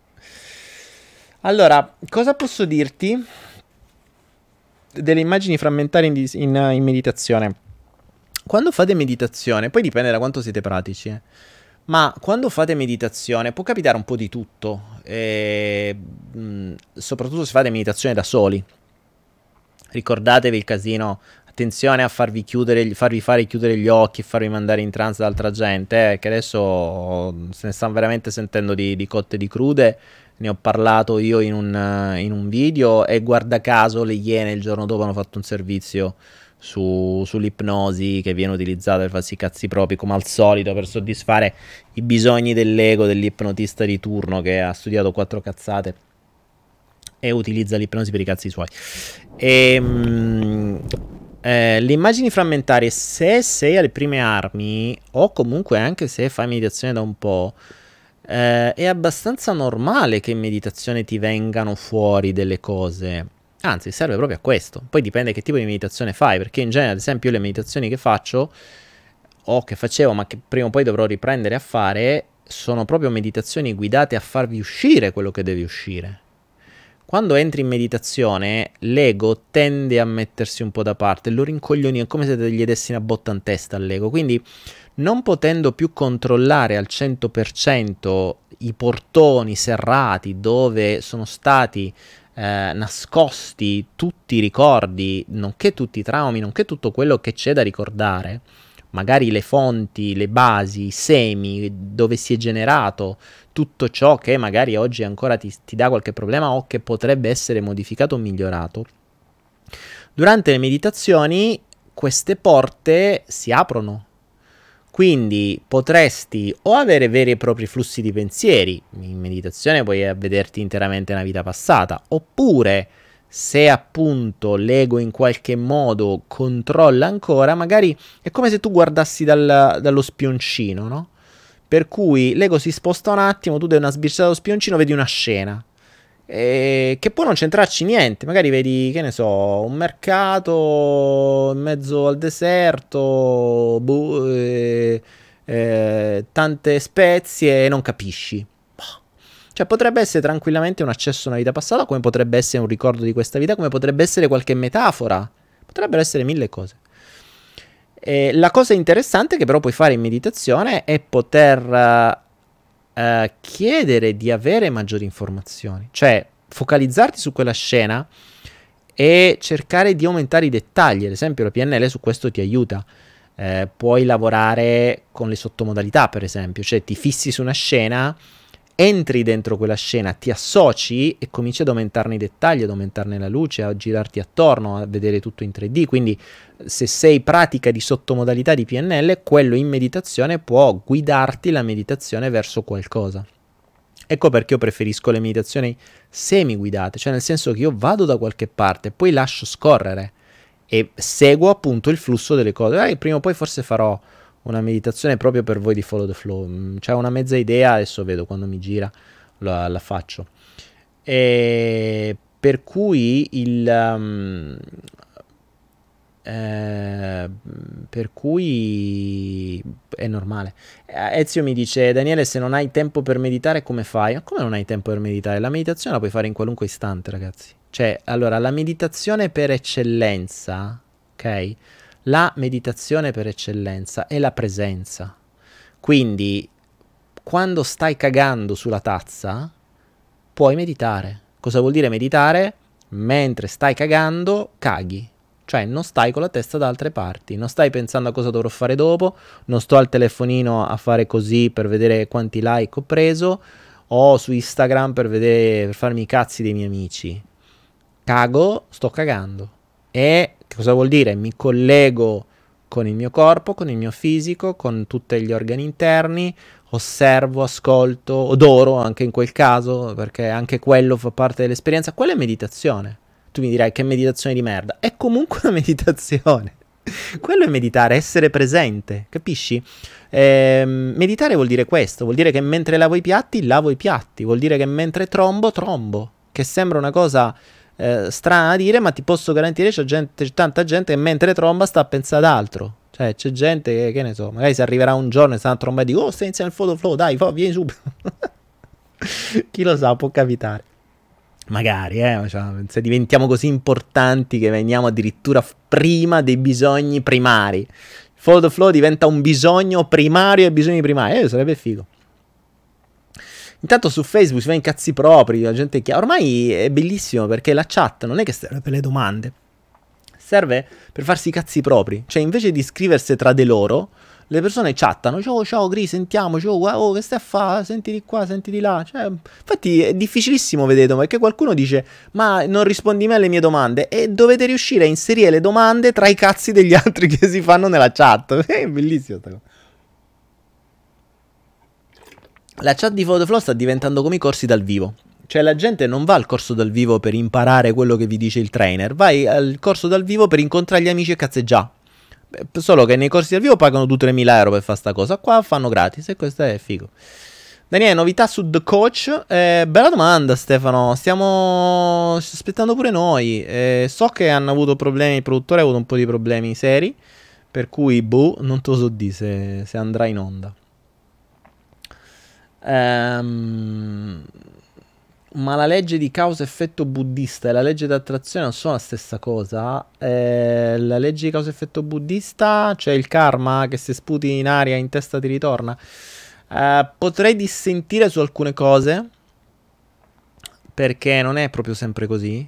Allora, cosa posso dirti delle immagini frammentarie in, in, in meditazione? Quando fate meditazione, poi dipende da quanto siete pratici, eh, ma quando fate meditazione può capitare un po' di tutto, e, mh, soprattutto se fate meditazione da soli. Ricordatevi il casino attenzione a farvi, chiudere, farvi fare chiudere gli occhi e farvi mandare in trance da altra gente, eh, che adesso se ne stanno veramente sentendo di, di cotte e di crude. Ne ho parlato io in un, in un, video e guarda caso le Iene il giorno dopo hanno fatto un servizio su, sull'ipnosi che viene utilizzata per farsi i cazzi propri come al solito per soddisfare i bisogni dell'ego dell'ipnotista di turno che ha studiato quattro cazzate e utilizza l'ipnosi per i cazzi suoi. E, ehm, eh, le immagini frammentarie, se sei alle prime armi, o comunque anche se fai meditazione da un po', eh, è abbastanza normale che in meditazione ti vengano fuori delle cose. Anzi, serve proprio a questo. Poi dipende che tipo di meditazione fai, perché in genere, ad esempio, le meditazioni che faccio, o che facevo, ma che prima o poi dovrò riprendere a fare, sono proprio meditazioni guidate a farvi uscire quello che devi uscire. Quando entri in meditazione, l'ego tende a mettersi un po' da parte, lo rincoglioni, è come se gli dessi una botta in testa all'ego. Quindi, non potendo più controllare al 100% i portoni serrati dove sono stati eh, nascosti tutti i ricordi, nonché tutti i traumi, nonché tutto quello che c'è da ricordare, magari le fonti, le basi, i semi, dove si è generato tutto ciò che magari oggi ancora ti, ti dà qualche problema o che potrebbe essere modificato o migliorato. Durante le meditazioni queste porte si aprono. Quindi potresti o avere veri e propri flussi di pensieri, in meditazione puoi vederti interamente nella vita passata, oppure se appunto l'ego in qualche modo controlla ancora, magari è come se tu guardassi dal, dallo spioncino, no? Per cui l'ego si sposta un attimo, tu dai una sbirciata allo spioncino, vedi una scena. Eh, che può non c'entrarci niente, magari vedi, che ne so, un mercato in mezzo al deserto, bu- eh, eh, tante spezie e non capisci. Cioè potrebbe essere tranquillamente un accesso a una vita passata, come potrebbe essere un ricordo di questa vita, come potrebbe essere qualche metafora, potrebbero essere mille cose. E la cosa interessante che però puoi fare in meditazione è poter uh, chiedere di avere maggiori informazioni, cioè focalizzarti su quella scena e cercare di aumentare i dettagli, ad esempio la PNL su questo ti aiuta. Eh, puoi lavorare con le sottomodalità, per esempio, cioè ti fissi su una scena entri dentro quella scena, ti associ e cominci ad aumentarne i dettagli, ad aumentarne la luce, a girarti attorno, a vedere tutto in 3D. Quindi se sei pratica di sottomodalità di PNL, quello in meditazione può guidarti la meditazione verso qualcosa. Ecco perché io preferisco le meditazioni semi guidate, cioè nel senso che io vado da qualche parte, poi lascio scorrere e seguo appunto il flusso delle cose. Eh, prima o poi forse farò una meditazione proprio per voi di Follow the Flow. Mm, c'è una mezza idea, adesso vedo quando mi gira, la, la faccio. E per cui il... Um, eh, per cui è normale. Ezio mi dice: Daniele, se non hai tempo per meditare, come fai? come non hai tempo per meditare? La meditazione la puoi fare in qualunque istante, ragazzi. Cioè, allora, la meditazione per eccellenza, ok? La meditazione per eccellenza è la presenza. Quindi, quando stai cagando sulla tazza, puoi meditare. Cosa vuol dire meditare? Mentre stai cagando, caghi. Cioè non stai con la testa da altre parti, non stai pensando a cosa dovrò fare dopo, non sto al telefonino a fare così per vedere quanti like ho preso o su Instagram per, vedere, per farmi i cazzi dei miei amici. Cago, sto cagando. E cosa vuol dire? Mi collego con il mio corpo, con il mio fisico, con tutti gli organi interni, osservo, ascolto, odoro anche in quel caso, perché anche quello fa parte dell'esperienza. Quella è meditazione. Tu mi dirai che meditazione di merda. È comunque una meditazione. Quello è meditare, essere presente, capisci? Eh, meditare vuol dire questo, vuol dire che mentre lavo i piatti, lavo i piatti, vuol dire che mentre trombo, trombo, che sembra una cosa eh, strana da dire, ma ti posso garantire c'è, gente, c'è tanta gente che mentre tromba sta a pensare ad altro. Cioè, c'è gente che, che ne so, magari si arriverà un giorno e sta a trombare e dico, oh, stai iniziando il photo flow, dai, fa, vieni subito. Chi lo sa, può capitare. Magari, eh, cioè, se diventiamo così importanti che veniamo addirittura prima dei bisogni primari. Il flow diventa un bisogno primario e bisogni primari. Eh, sarebbe figo. Intanto su Facebook si fa in cazzi propri, la gente chiama. Ormai è bellissimo perché la chat non è che serve per le domande, serve per farsi i cazzi propri. Cioè, invece di scriversi tra di loro, le persone chattano. Ciao, ciao, Gri, sentiamoci. Oh, oh, che stai a fare? Senti di qua, senti di là. Cioè, infatti è difficilissimo, vedete, perché qualcuno dice, ma non rispondi mai alle mie domande. E dovete riuscire a inserire le domande tra i cazzi degli altri che si fanno nella chat. È bellissimo. La chat di Photoflow sta diventando come i corsi dal vivo. Cioè la gente non va al corso dal vivo per imparare quello che vi dice il trainer, vai al corso dal vivo per incontrare gli amici e cazzeggiare. Solo che nei corsi dal vivo pagano 2-3 mila euro per fare sta cosa, qua fanno gratis e questo è figo. Daniele, novità su The Coach? Eh, bella domanda Stefano, stiamo aspettando pure noi. Eh, so che hanno avuto problemi, il produttore ha avuto un po' di problemi seri, per cui boh, non te lo so dire se, se andrà in onda. Um, ma la legge di causa-effetto buddista e la legge d'attrazione non sono la stessa cosa. Eh, la legge di causa-effetto buddista, cioè il karma che se sputi in aria in testa ti ritorna. Eh, potrei dissentire su alcune cose perché non è proprio sempre così.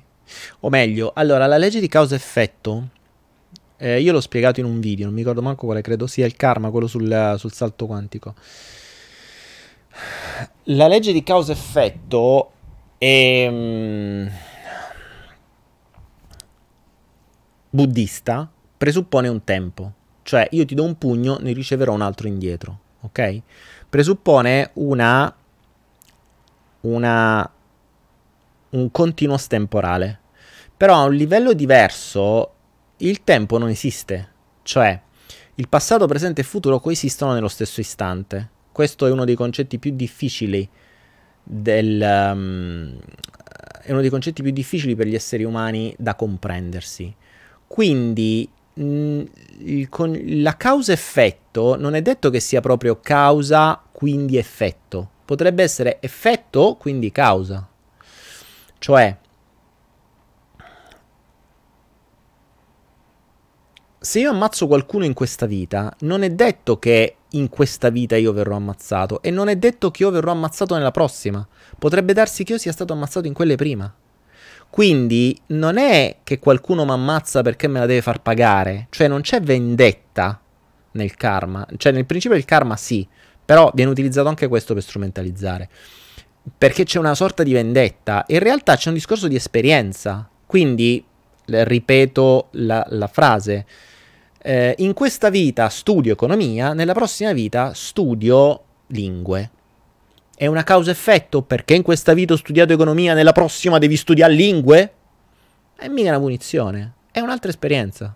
O meglio, allora, la legge di causa-effetto, eh, io l'ho spiegato in un video, non mi ricordo manco quale, credo sia il karma, quello sul, sul salto quantico. La legge di causa-effetto è um, buddista, presuppone un tempo. Cioè io ti do un pugno, ne riceverò un altro indietro, ok? Presuppone una, una un continuo temporale. Però a un livello diverso il tempo non esiste, cioè il passato, presente e futuro coesistono nello stesso istante. Questo è uno dei concetti più difficili del, um, è uno dei concetti più difficili per gli esseri umani da comprendersi. Quindi mh, mm, il, con, la causa-effetto non è detto che sia proprio causa, quindi effetto. Potrebbe essere effetto, quindi causa. Cioè, se io ammazzo qualcuno in questa vita, non è detto che in questa vita io verrò ammazzato e non è detto che io verrò ammazzato nella prossima. Potrebbe darsi che io sia stato ammazzato in quelle prima. Quindi non è che qualcuno mi ammazza perché me la deve far pagare, cioè non c'è vendetta nel karma, cioè nel principio il karma sì, però viene utilizzato anche questo per strumentalizzare. Perché c'è una sorta di vendetta, in realtà c'è un discorso di esperienza. Quindi ripeto la, la frase, eh, in questa vita studio economia, nella prossima vita studio lingue. È una causa-effetto perché in questa vita ho studiato economia, nella prossima devi studiare lingue? È mica una punizione, è un'altra esperienza.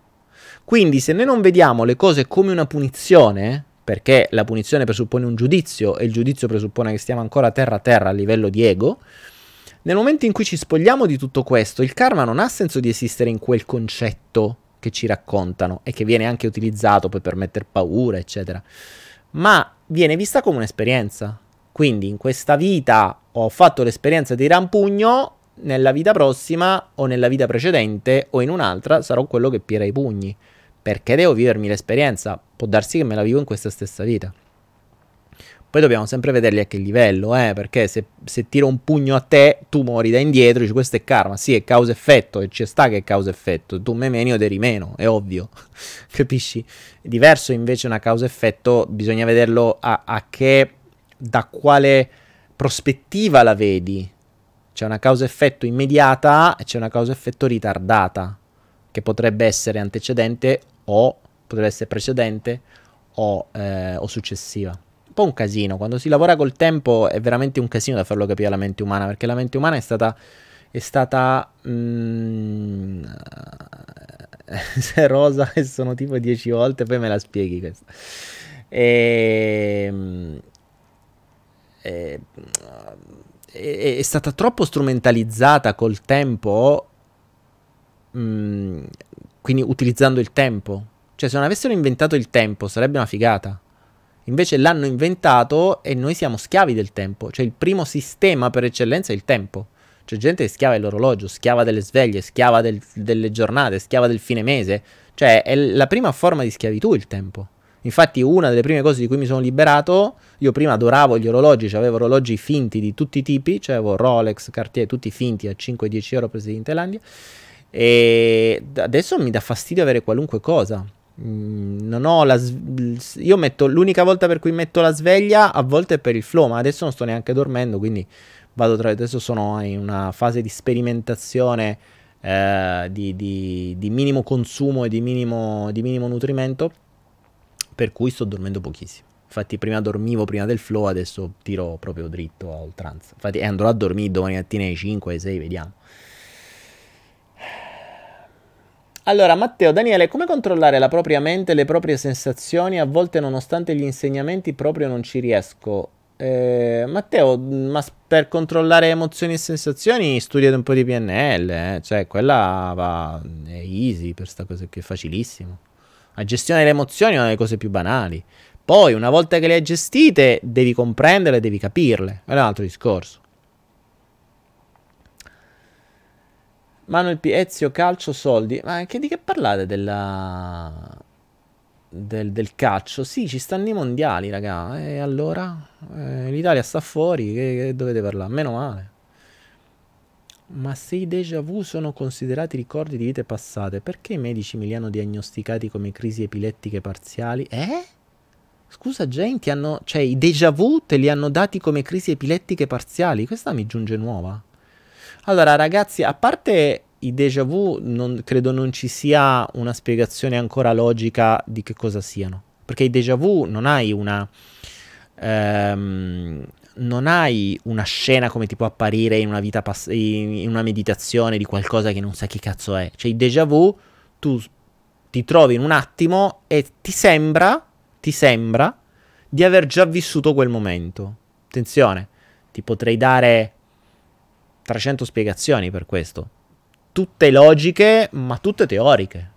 Quindi se noi non vediamo le cose come una punizione, perché la punizione presuppone un giudizio e il giudizio presuppone che stiamo ancora terra a terra a livello di ego, nel momento in cui ci spogliamo di tutto questo, il karma non ha senso di esistere in quel concetto che ci raccontano e che viene anche utilizzato poi per mettere paura, eccetera. Ma viene vista come un'esperienza. Quindi in questa vita ho fatto l'esperienza di rampugno, nella vita prossima o nella vita precedente o in un'altra sarò quello che pira i pugni. Perché devo vivermi l'esperienza? Può darsi che me la vivo in questa stessa vita. Poi dobbiamo sempre vederli a che livello, eh, perché se, se, tiro un pugno a te, tu muori da indietro, dici questo è karma, sì è causa-effetto, e ci sta che è causa-effetto, tu me meni o deri meno, è ovvio, capisci? È diverso invece una causa-effetto, bisogna vederlo a, a che, da quale prospettiva la vedi. C'è una causa-effetto immediata e c'è una causa-effetto ritardata, che potrebbe essere antecedente o potrebbe essere precedente o, eh, o successiva po' un casino. Quando si lavora col tempo è veramente un casino da farlo capire alla mente umana, perché la mente umana è stata... È stata mm, rosa e sono tipo 10 volte, poi me la spieghi questa. E, e, è, è stata troppo strumentalizzata col tempo, mm, quindi utilizzando il tempo. Cioè, se non avessero inventato il tempo, sarebbe una figata. Invece l'hanno inventato e noi siamo schiavi del tempo. Cioè il primo sistema per eccellenza è il tempo. C'è gente che schiava dell'orologio, schiava delle sveglie, schiava del, delle giornate, schiava del fine mese. Cioè è la prima forma di schiavitù il tempo. Infatti una delle prime cose di cui mi sono liberato, io prima adoravo gli orologi, cioè avevo orologi finti di tutti i tipi, cioè avevo Rolex, Cartier, tutti finti a 5-10 euro presi in Thailandia. E adesso mi dà fastidio avere qualunque cosa. Mm, non ho la sveglia. Io metto l'unica volta per cui metto la sveglia a volte è per il flow, ma adesso non sto neanche dormendo, quindi vado tra adesso sono in una fase di sperimentazione eh, di, di, di, minimo consumo e di minimo, di minimo nutrimento, per cui sto dormendo pochissimo. Infatti prima dormivo prima del flow, adesso tiro proprio dritto a oltranza. Infatti andrò a dormire domani mattina alle 5, alle 6, vediamo. Allora, Matteo, Daniele, come controllare la propria mente e le proprie sensazioni? A volte, nonostante gli insegnamenti, proprio non ci riesco. Eh, Matteo, ma per controllare emozioni e sensazioni studiate un po' di PNL, eh? cioè quella va, è easy per questa cosa che è facilissimo. La gestione delle emozioni è una delle cose più banali. Poi, una volta che le hai gestite, devi comprenderle, devi capirle. È un altro discorso. Manuel P. Ezio, calcio, soldi. Ma che, di che parlate della... del, del, calcio? Sì, ci stanno i mondiali, raga. E allora? Eh, L'Italia sta fuori, che, che dovete parlare? Meno male. Ma se i déjà vu sono considerati ricordi di vite passate, perché i medici me li hanno diagnosticati come crisi epilettiche parziali? Eh? Scusa ti hanno... cioè i déjà vu te li hanno dati come crisi epilettiche parziali? Questa mi giunge nuova. Allora, ragazzi, a parte i déjà vu, non, credo non ci sia una spiegazione ancora logica di che cosa siano. Perché i déjà vu non hai una. Ehm, non hai una scena come ti può apparire in una vita pass- in una meditazione di qualcosa che non sai che cazzo è. Cioè, il déjà vu, tu ti trovi in un attimo e ti sembra, ti sembra di aver già vissuto quel momento. Attenzione, ti potrei dare 300 spiegazioni per questo. Tutte logiche, ma tutte teoriche.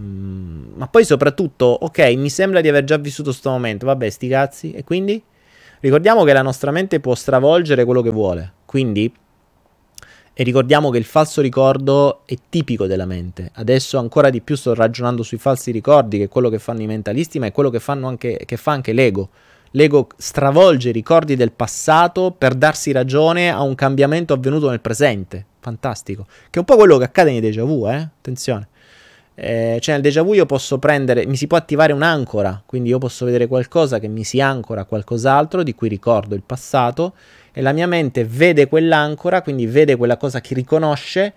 Mm, ma poi soprattutto, ok, mi sembra di aver già vissuto questo momento, vabbè, sti cazzi, e quindi? Ricordiamo che la nostra mente può stravolgere quello che vuole, quindi... E ricordiamo che il falso ricordo è tipico della mente. Adesso ancora di più sto ragionando sui falsi ricordi, che è quello che fanno i mentalisti, ma è quello che, anche, che fa anche l'ego. L'ego stravolge i ricordi del passato per darsi ragione a un cambiamento avvenuto nel presente. Fantastico. Che è un po' quello che accade nei déjà vu, eh? Attenzione. Eh, cioè nel déjà vu io posso prendere, mi si può attivare un'ancora, quindi io posso vedere qualcosa che mi si ancora a qualcos'altro di cui ricordo il passato e la mia mente vede quell'ancora, quindi vede quella cosa che riconosce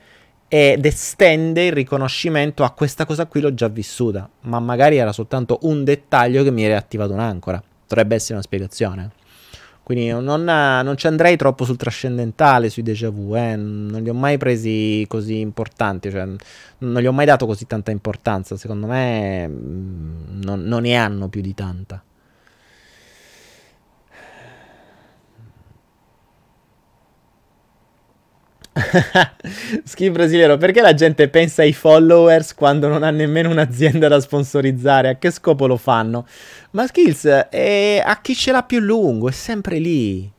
ed estende il riconoscimento a questa cosa qui l'ho già vissuta, ma magari era soltanto un dettaglio che mi era attivato un'ancora. Dovrebbe essere una spiegazione. Quindi non, non, ci andrei troppo sul trascendentale, sui déjà vu, eh. non li ho mai presi così importanti, cioè, non gli ho mai dato così tanta importanza, secondo me mm, non, non ne hanno più di tanta. Ski brasiliano, perché la gente pensa ai followers quando non ha nemmeno un'azienda da sponsorizzare? A che scopo lo fanno? Ma Skills è a chi ce l'ha più lungo, è sempre lì.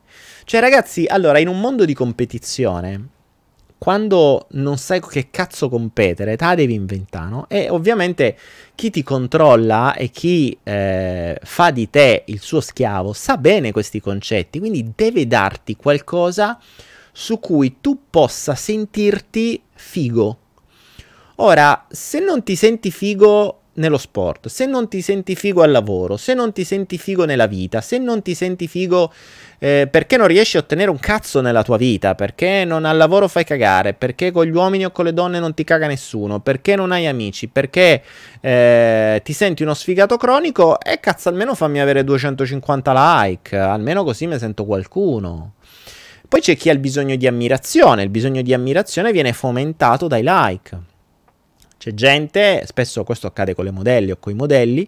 Cioè, ragazzi, allora, in un mondo di competizione, quando non sai che cazzo competere, te la devi inventare, no? E ovviamente chi ti controlla e chi eh, fa di te il suo schiavo sa bene questi concetti, quindi deve darti qualcosa su cui tu possa sentirti figo. Ora, se non ti senti figo nello sport, se non ti senti figo al lavoro, se non ti senti figo nella vita, se non ti senti figo eh, perché non riesci a ottenere un cazzo nella tua vita, perché non al lavoro fai cagare, perché con gli uomini o con le donne non ti caga nessuno, perché non hai amici, perché eh, ti senti uno sfigato cronico, e eh, cazzo almeno fammi avere 250 like, almeno così mi sento qualcuno. Poi c'è chi ha il bisogno di ammirazione, il bisogno di ammirazione viene fomentato dai like. C'è gente, spesso questo accade con le modelle o con i modelli,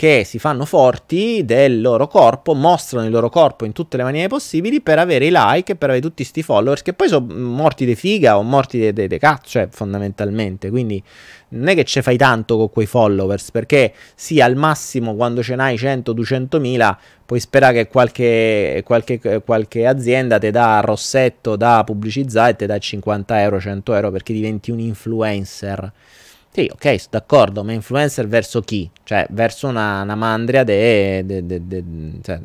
che si fanno forti del loro corpo, mostrano il loro corpo in tutte le maniere possibili per avere i like per avere tutti questi followers che poi sono morti di figa o morti di de, de cazzo, cioè, fondamentalmente. Quindi non è che ce fai tanto con quei followers, perché sì, al massimo quando ce n'hai 100-200 mila puoi sperare che qualche, qualche, qualche azienda ti dà rossetto da pubblicizzare e ti dà 50 euro, 100 euro perché diventi un influencer. Sì, ok, sono d'accordo, ma influencer verso chi? Cioè, verso una, una mandria dei de, de, de, cioè,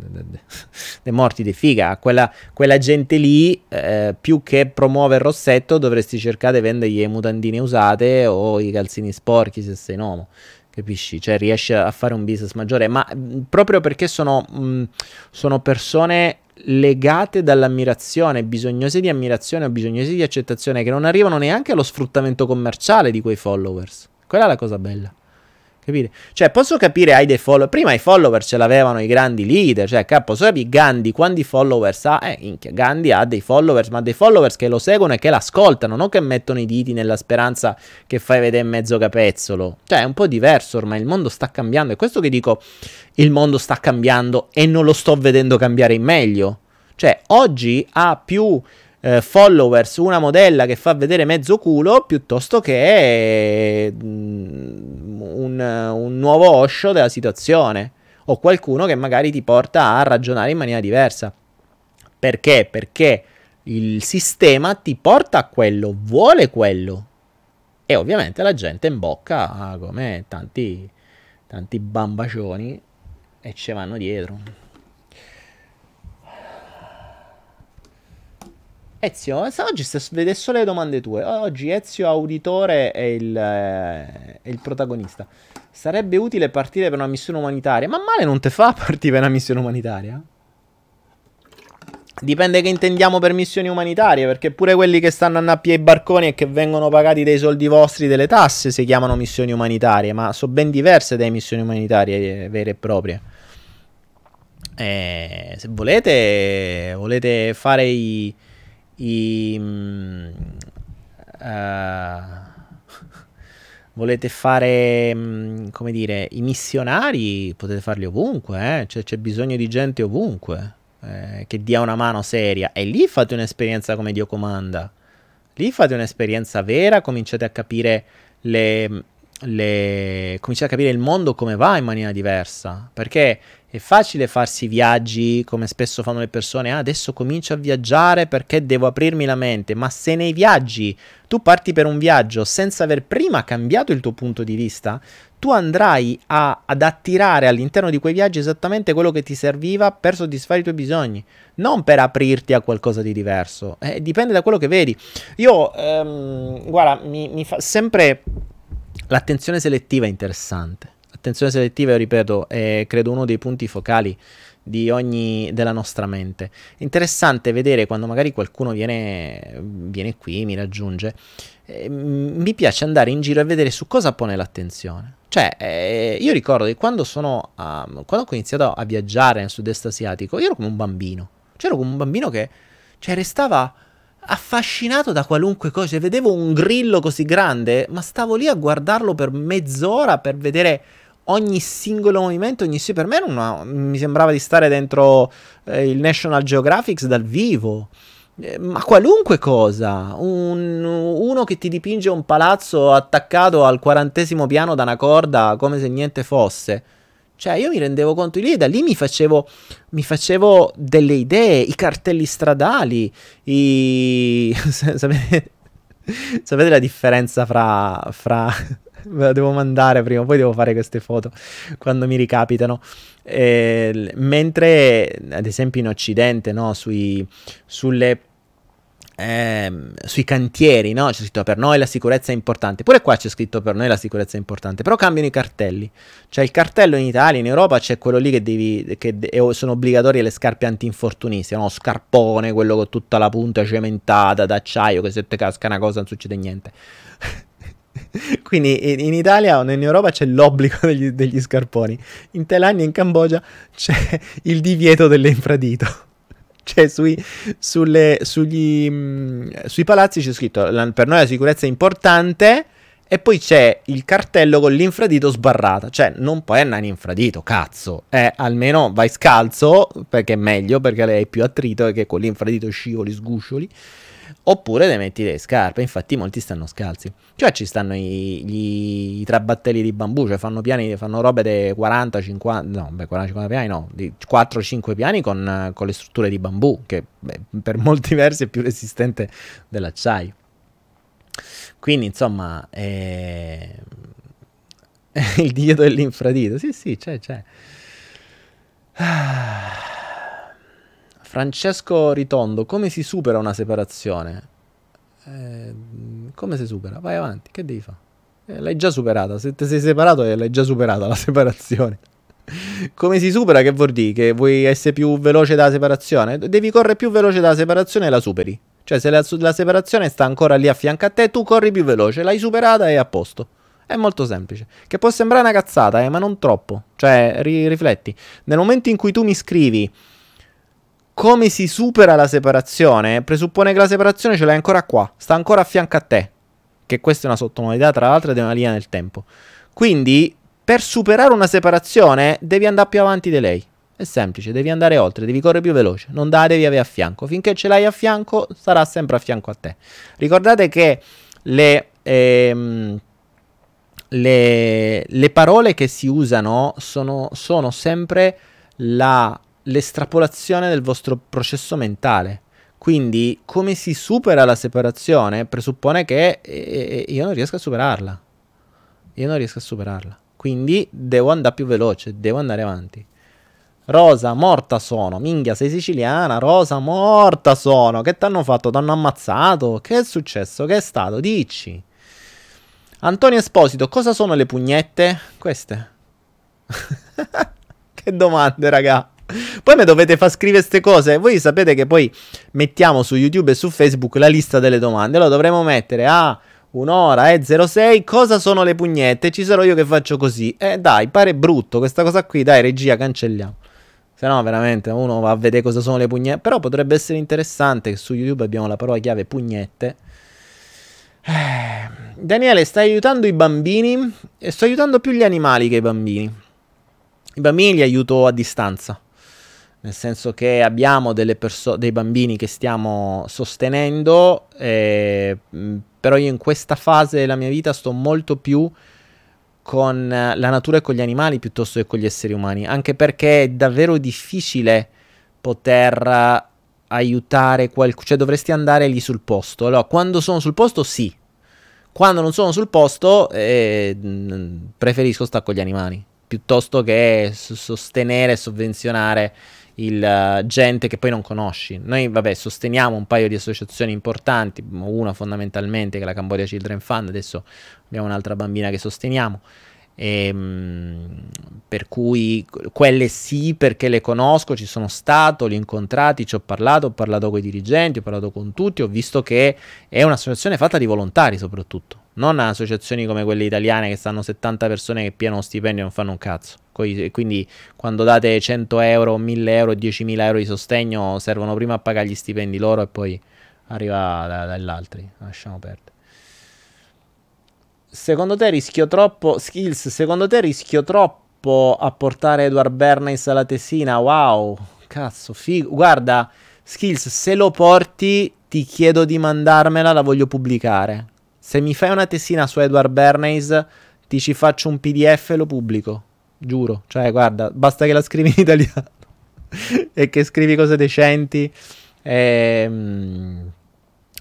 morti di figa. Quella, quella gente lì, eh, più che promuovere il rossetto, dovresti cercare di vendergli le mutandine usate o i calzini sporchi se sei un uomo. Capisci? Cioè, riesci a fare un business maggiore, ma proprio perché sono, mh, sono persone legate dall'ammirazione, bisognose di ammirazione o bisognose di accettazione, che non arrivano neanche allo sfruttamento commerciale di quei followers. Quella è la cosa bella. Capite? Cioè, posso capire, hai dei follower. Prima i follower ce l'avevano i grandi leader. Cioè, capo, capire Gandhi quanti followers ha? Eh, minchia, Gandhi ha dei followers, ma dei followers che lo seguono e che l'ascoltano, non che mettono i diti nella speranza che fai vedere mezzo capezzolo. Cioè, è un po' diverso ormai. Il mondo sta cambiando. È questo che dico: il mondo sta cambiando e non lo sto vedendo cambiare in meglio. Cioè, oggi ha più eh, followers una modella che fa vedere mezzo culo piuttosto che mm, un, un nuovo Osho della situazione o qualcuno che magari ti porta a ragionare in maniera diversa. Perché? Perché il sistema ti porta a quello, vuole quello. E ovviamente la gente in bocca come tanti, tanti bambacioni e ci vanno dietro. Ezio, oggi sta vedere solo le domande tue. Oggi Ezio Auditore è il, eh, è il, protagonista. Sarebbe utile partire per una missione umanitaria. Ma male non te fa partire per una missione umanitaria? Dipende che intendiamo per missioni umanitarie, perché pure quelli che stanno a nappie ai barconi e che vengono pagati dei soldi vostri delle tasse si chiamano missioni umanitarie, ma sono ben diverse dalle missioni umanitarie eh, vere e proprie. Eh, se volete, volete fare i... i uh, volete fare, mm, come dire, i missionari, potete farli ovunque, eh? cioè, c'è bisogno di gente ovunque eh, che dia una mano seria e lì fate un'esperienza come Dio comanda. Lì fate un'esperienza vera, cominciate a capire le, le, cominciate a capire il mondo come va in maniera diversa, perché è facile farsi viaggi come spesso fanno le persone, ah, adesso comincio a viaggiare perché devo aprirmi la mente, ma se nei viaggi tu parti per un viaggio senza aver prima cambiato il tuo punto di vista, tu andrai a, ad attirare all'interno di quei viaggi esattamente quello che ti serviva per soddisfare i tuoi bisogni, non per aprirti a qualcosa di diverso. Eh, dipende da quello che vedi. Io, ehm, guarda, mi, mi fa sempre l'attenzione selettiva interessante L'attenzione selettiva, io ripeto, è credo uno dei punti focali ogni, della nostra mente. interessante vedere quando magari qualcuno viene, viene qui, mi raggiunge, eh, mi piace andare in giro e vedere su cosa pone l'attenzione. Cioè, eh, io ricordo che quando sono, uh, quando ho iniziato a viaggiare nel sud-est asiatico, io ero come un bambino. Cioè, ero come un bambino che, cioè, restava affascinato da qualunque cosa. Vedevo un grillo così grande, ma stavo lì a guardarlo per mezz'ora per vedere ogni singolo movimento, ogni sì, per me una, mi sembrava di stare dentro eh, il National Geographic dal vivo. Eh, ma qualunque cosa, un, uno che ti dipinge un palazzo attaccato al quarantesimo piano da una corda come se niente fosse. Cioè, io mi rendevo conto di lì, da lì mi facevo, mi facevo delle idee, i cartelli stradali, i... sapete, sapete la differenza fra, fra ve la devo mandare prima poi devo fare queste foto quando mi ricapitano. Eh, mentre, ad esempio, in Occidente, no, sui, sulle eh, sui cantieri, no? C'è scritto per noi la sicurezza è importante. Pure qua c'è scritto per noi la sicurezza è importante. Però cambiano i cartelli. Cioè, il cartello in Italia, in Europa c'è quello lì che devi. che de- sono obbligatorie le scarpe antinfortunistiche, no? Scarpone, quello con tutta la punta cementata d'acciaio, che se te casca una cosa non succede niente. Quindi in, Italia o in Europa c'è l'obbligo degli, degli scarponi. In Thailandia e in Cambogia c'è il divieto dell'infradito. Cioè, sui, sulle, sugli, mm, sui palazzi c'è scritto per noi la sicurezza è importante. E poi c'è il cartello con l'infradito sbarrata. Cioè, non puoi andare in infradito, cazzo. Eh, almeno vai scalzo, perché è meglio, perché lei è più attrito e che con l'infradito scivoli, sguscioli. Oppure le metti le scarpe, infatti molti stanno scalzi. Cioè ci stanno i, gli, i trabattelli di bambù, cioè fanno piani, fanno robe di 40, 50, no, beh 40, 50 piani no, di 4-5 piani con, con, le strutture di bambù, che beh, per molti versi è più resistente dell'acciaio. Quindi insomma, eh, il dio dell'infradito, sì sì, c'è, c'è. Ah. Francesco Ritondo, come si supera una separazione? Eh, come si supera? Vai avanti, che devi fare? Eh, l'hai già superata, se ti sei separato eh, l'hai già superata la separazione. come si supera? Che vuol dire? Che vuoi essere più veloce dalla separazione? Devi correre più veloce dalla separazione e la superi. Cioè se la, la separazione sta ancora lì a fianco a te, tu corri più veloce, l'hai superata e è a posto. È molto semplice. Che può sembrare una cazzata, eh, ma non troppo. Cioè, ri- rifletti. Nel momento in cui tu mi scrivi come si supera la separazione presuppone che la separazione ce l'hai ancora qua, sta ancora a fianco a te. Che questa è una sottomodalità, tra l'altro, di una linea nel tempo. Quindi, per superare una separazione, devi andare più avanti di lei. È semplice, devi andare oltre, devi correre più veloce, non la devi avere a fianco. Finché ce l'hai a fianco, sarà sempre a fianco a te. Ricordate che le, ehm, le, le parole che si usano sono, sono sempre la l'estrapolazione del vostro processo mentale. Quindi come si supera la separazione presuppone che eh, io non riesco a superarla. Io non riesco a superarla. Quindi devo andare più veloce, devo andare avanti. Rosa, morta sono. Minchia, sei siciliana. Rosa, morta sono. Che ti hanno fatto? Ti hanno ammazzato? Che è successo? Che è stato? Dici. Antonio Esposito, cosa sono le pugnette? Queste. che domande, raga. Poi mi dovete far scrivere queste cose. Voi sapete che poi mettiamo su YouTube e su Facebook la lista delle domande. Allora dovremo mettere a ah, un'ora e eh, 06 cosa sono le pugnette. Ci sarò io che faccio così. Eh dai, pare brutto questa cosa qui. Dai, regia, cancelliamo. Se no, veramente uno va a vedere cosa sono le pugnette. Però potrebbe essere interessante che su YouTube abbiamo la parola chiave pugnette. Eh, Daniele, stai aiutando i bambini? E sto aiutando più gli animali che i bambini. I bambini li aiuto a distanza. Nel senso che abbiamo perso- dei bambini che stiamo sostenendo. Eh, però io in questa fase della mia vita sto molto più con la natura e con gli animali piuttosto che con gli esseri umani, anche perché è davvero difficile poter aiutare qualcuno, cioè dovresti andare lì sul posto. Allora, quando sono sul posto sì, quando non sono sul posto eh, preferisco stare con gli animali, piuttosto che sostenere e sovvenzionare il, uh, gente che poi non conosci. Noi, vabbè, sosteniamo un paio di associazioni importanti, una fondamentalmente che è la Cambodia Children Fund, adesso abbiamo un'altra bambina che sosteniamo. E, ehm, per cui quelle sì perché le conosco, ci sono stato, li ho incontrati, ci ho parlato, ho parlato con i dirigenti, ho parlato con tutti, ho visto che è un'associazione fatta di volontari soprattutto, non associazioni come quelle italiane che stanno 70 persone che piano stipendio e non fanno un cazzo. Quindi quando date 100 euro, 1000 euro, 10.000 euro di sostegno servono prima a pagare gli stipendi loro e poi arriva dagli altri. Lasciamo perdere. Secondo te rischio troppo. Skills, secondo te rischio troppo a portare Edward Bernays alla tessina? Wow, cazzo, figo. Guarda, Skills, se lo porti, ti chiedo di mandarmela, la voglio pubblicare. Se mi fai una tessina su Edward Bernays, ti ci faccio un PDF e lo pubblico. Giuro. Cioè, guarda, basta che la scrivi in italiano e che scrivi cose decenti. Ehm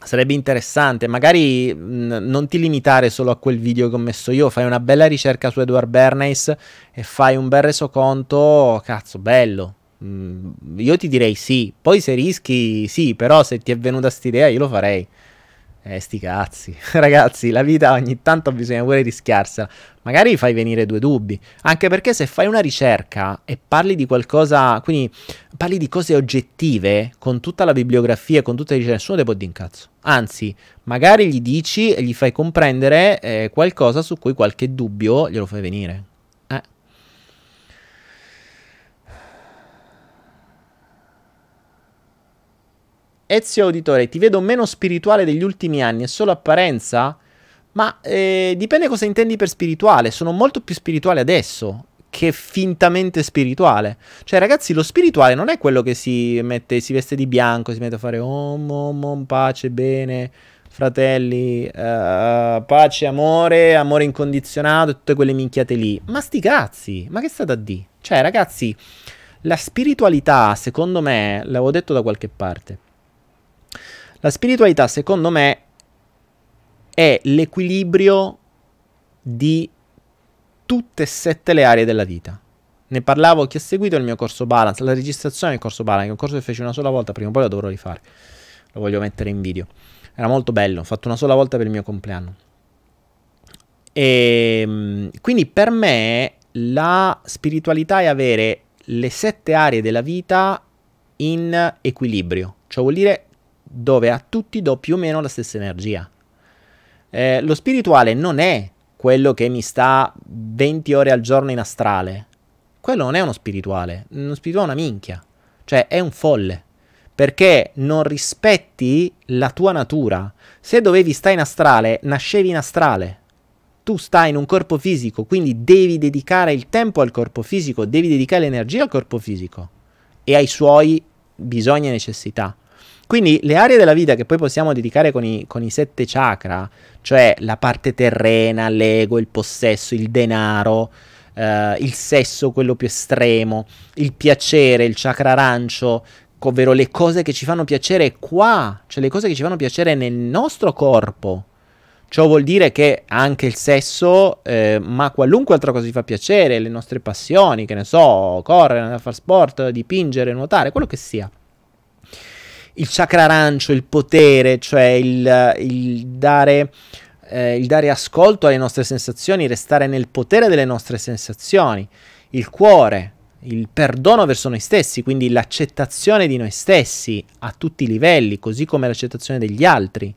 Sarebbe interessante, magari mh, non ti limitare solo a quel video che ho messo io, fai una bella ricerca su Edward Bernays e fai un bel resoconto, cazzo, bello. Mm, io ti direi sì, poi se rischi sì, però se ti è venuta quest'idea io lo farei. Eh, sti cazzi. Ragazzi, la vita ogni tanto bisogna pure rischiarsela. Magari fai venire due dubbi. Anche perché se fai una ricerca e parli di qualcosa, quindi parli di cose oggettive, con tutta la bibliografia, con tutte le ricerche, nessuno te può dire un cazzo. Anzi, magari gli dici e gli fai comprendere eh, qualcosa su cui qualche dubbio glielo fai venire. Ezio Auditore, ti vedo meno spirituale degli ultimi anni, è solo apparenza? Ma eh, dipende cosa intendi per spirituale. Sono molto più spirituale adesso che fintamente spirituale. Cioè, ragazzi, lo spirituale non è quello che si mette, si veste di bianco, si mette a fare om, om, om pace, bene, fratelli, uh, pace, amore, amore incondizionato tutte quelle minchiate lì. Ma sti cazzi, ma che state a dire? Cioè, ragazzi, la spiritualità, secondo me, l'avevo detto da qualche parte la spiritualità, secondo me, è l'equilibrio di tutte e sette le aree della vita. Ne parlavo chi ha seguito il mio corso Balance, la registrazione del corso Balance, è un corso che feci una sola volta, prima o poi lo dovrò rifare. Lo voglio mettere in video. Era molto bello, ho fatto una sola volta per il mio compleanno. E ehm, quindi per me la spiritualità è avere le sette aree della vita in equilibrio. Cioè vuol dire dove a tutti do più o meno la stessa energia. Eh, lo spirituale non è quello che mi sta 20 ore al giorno in astrale. Quello non è uno spirituale. Uno spirituale è una minchia. Cioè è un folle. Perché non rispetti la tua natura. Se dovevi stare in astrale, nascevi in astrale. Tu stai in un corpo fisico, quindi devi dedicare il tempo al corpo fisico, devi dedicare l'energia al corpo fisico e ai suoi bisogni e necessità. Quindi le aree della vita che poi possiamo dedicare con i, con i sette chakra, cioè la parte terrena, l'ego, il possesso, il denaro, Uh, il sesso, quello più estremo, il piacere, il chakra arancio, ovvero le cose che ci fanno piacere qua, cioè le cose che ci fanno piacere nel nostro corpo. Ciò vuol dire che anche il sesso, eh, ma qualunque altra cosa ci fa piacere, le nostre passioni, che ne so, correre, fare sport, dipingere, nuotare, quello che sia il chakra arancio, il potere, cioè il, il, dare, eh, il dare ascolto alle nostre sensazioni, restare nel potere delle nostre sensazioni, il cuore, il perdono verso noi stessi, quindi l'accettazione di noi stessi a tutti i livelli, così come l'accettazione degli altri,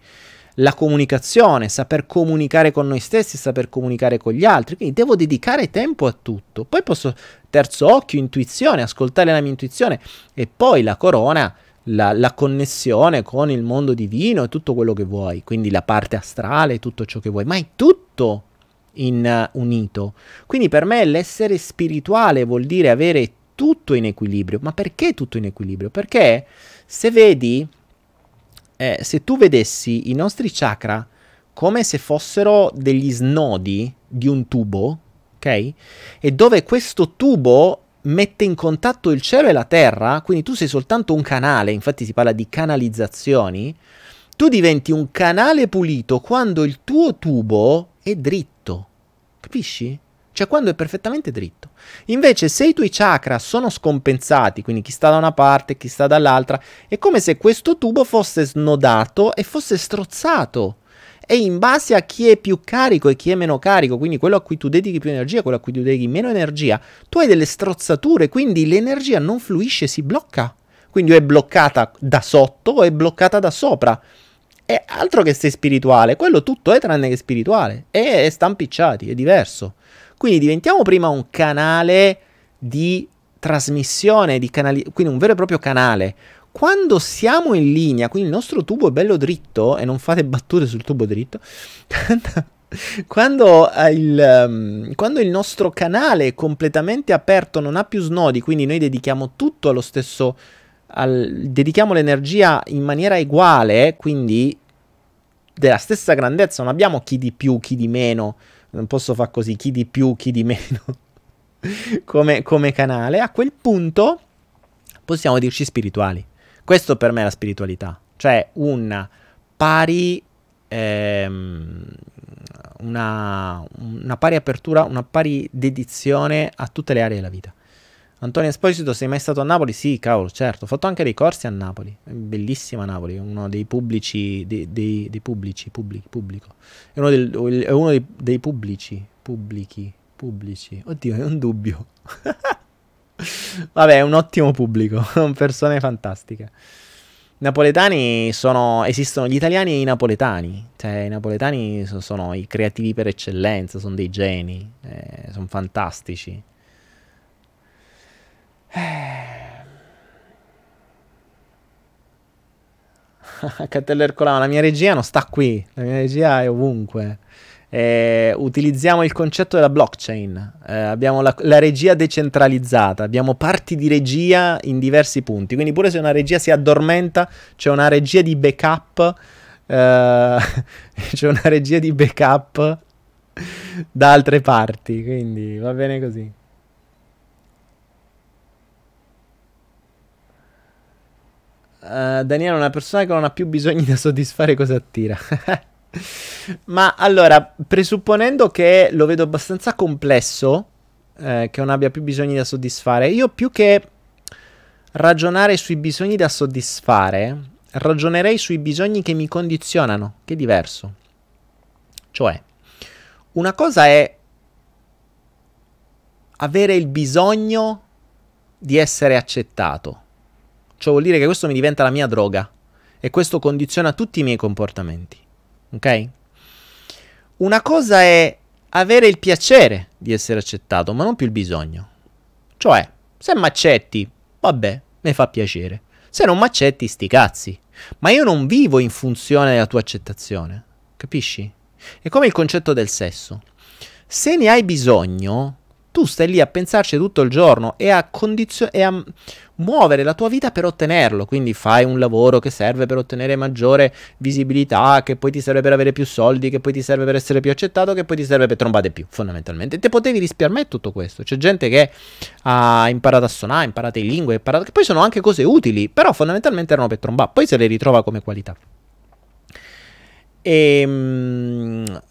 la comunicazione, saper comunicare con noi stessi, saper comunicare con gli altri. Quindi devo dedicare tempo a tutto. Poi posso, terzo occhio, intuizione, ascoltare la mia intuizione e poi la corona. La, la, connessione con il mondo divino e tutto quello che vuoi, quindi la parte astrale, tutto ciò che vuoi, ma è tutto in, uh, unito. Quindi per me l'essere spirituale vuol dire avere tutto in equilibrio. Ma perché tutto in equilibrio? Perché se vedi, eh, se tu vedessi i nostri chakra come se fossero degli snodi di un tubo, ok? E dove questo tubo mette in contatto il cielo e la terra, quindi tu sei soltanto un canale, infatti si parla di canalizzazioni, tu diventi un canale pulito quando il tuo tubo è dritto. Capisci? Cioè quando è perfettamente dritto. Invece se i tuoi chakra sono scompensati, quindi chi sta da una parte, chi sta dall'altra, è come se questo tubo fosse snodato e fosse strozzato. E in base a chi è più carico e chi è meno carico, quindi quello a cui tu dedichi più energia, quello a cui tu dedichi meno energia, tu hai delle strozzature, quindi l'energia non fluisce, si blocca. Quindi o è bloccata da sotto o è bloccata da sopra. È altro che sei spirituale, quello tutto è tranne che spirituale. E è stampicciati, è diverso. Quindi diventiamo prima un canale di trasmissione, di canali- quindi un vero e proprio canale. Quando siamo in linea, quindi il nostro tubo è bello dritto, e non fate battute sul tubo dritto, quando il, um, quando il nostro canale è completamente aperto, non ha più snodi, quindi noi dedichiamo tutto allo stesso, al, dedichiamo l'energia in maniera uguale, quindi della stessa grandezza, non abbiamo chi di più, chi di meno, non posso fare così, chi di più, chi di meno, come, come canale, a quel punto possiamo dirci spirituali. Questo per me è la spiritualità, cioè una pari, ehm, una, una pari apertura, una pari dedizione a tutte le aree della vita. Antonio Esposito, sei mai stato a Napoli? Sì, cavolo, certo. Ho fatto anche dei corsi a Napoli. Bellissima Napoli, uno dei pubblici, dei, dei, dei pubblici, pubblic, pubblico. È uno, del, è uno dei, dei, pubblici, pubblici, pubblici. Oddio, è un dubbio. Vabbè, un ottimo pubblico, persone fantastiche. I napoletani sono, esistono gli italiani e i napoletani, cioè i napoletani sono, sono i creativi per eccellenza, sono dei geni, eh, sono fantastici. Catteller Colano, la mia regia non sta qui, la mia regia è ovunque. Eh, utilizziamo il concetto della blockchain, eh, abbiamo la, la, regia decentralizzata, abbiamo parti di regia in diversi punti, quindi pure se una regia si addormenta c'è una regia di backup, eh, c'è una regia di backup da altre parti, quindi va bene così. Uh, Daniele è una persona che non ha più bisogni da soddisfare cosa attira. Ma allora, presupponendo che lo vedo abbastanza complesso, eh, che non abbia più bisogni da soddisfare, io più che ragionare sui bisogni da soddisfare, ragionerei sui bisogni che mi condizionano, che è diverso. Cioè, una cosa è avere il bisogno di essere accettato Ciò vuol dire che questo mi diventa la mia droga e questo condiziona tutti i miei comportamenti. Ok? Una cosa è avere il piacere di essere accettato, ma non più il bisogno. Cioè, se mi accetti, vabbè, mi fa piacere. Se non mi accetti, sti cazzi. Ma io non vivo in funzione della tua accettazione. Capisci? È come il concetto del sesso. Se ne hai bisogno, tu stai lì a pensarci tutto il giorno e a, condizio- e a muovere la tua vita per ottenerlo. Quindi fai un lavoro che serve per ottenere maggiore visibilità, che poi ti serve per avere più soldi, che poi ti serve per essere più accettato, che poi ti serve per trombare più, fondamentalmente. Te potevi risparmiare tutto questo. C'è gente che ha imparato a suonare, ha imparato in lingue, imparato... che poi sono anche cose utili, però fondamentalmente erano per trombare. Poi se le ritrova come qualità. Ehm,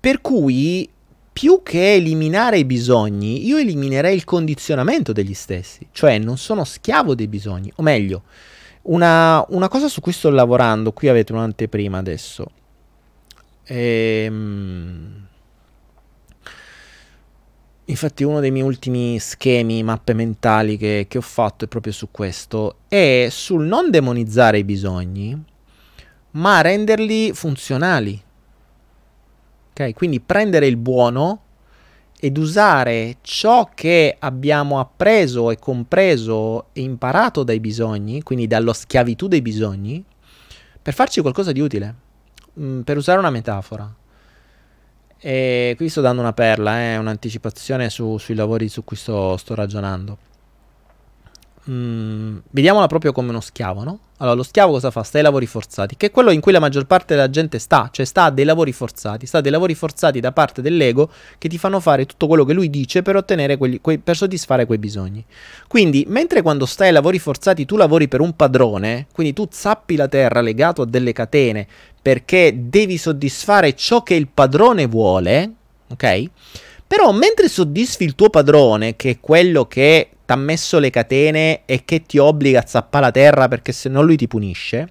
per cui più che eliminare i bisogni, io eliminerei il condizionamento degli stessi, cioè non sono schiavo dei bisogni, o meglio, una, una cosa su cui sto lavorando, qui avete un'anteprima adesso, ehm, infatti uno dei miei ultimi schemi, mappe mentali che, che ho fatto è proprio su questo, è sul non demonizzare i bisogni, ma renderli funzionali. Ok? Quindi prendere il buono ed usare ciò che abbiamo appreso e compreso e imparato dai bisogni, quindi dalla schiavitù dei bisogni, per farci qualcosa di utile. Mm, per usare una metafora. E qui sto dando una perla, eh, un'anticipazione su, sui lavori su cui sto, sto ragionando mh, mm, vediamola proprio come uno schiavo, no? Allora, lo schiavo cosa fa? Sta ai lavori forzati, che è quello in cui la maggior parte della gente sta, cioè sta a dei lavori forzati, sta a dei lavori forzati da parte dell'ego che ti fanno fare tutto quello che lui dice per ottenere quelli, quei, per soddisfare quei bisogni. Quindi, mentre quando stai ai lavori forzati tu lavori per un padrone, quindi tu zappi la terra legato a delle catene perché devi soddisfare ciò che il padrone vuole, ok? Però mentre soddisfi il tuo padrone, che è quello che ti ha messo le catene e che ti obbliga a zappare la terra perché se no lui ti punisce,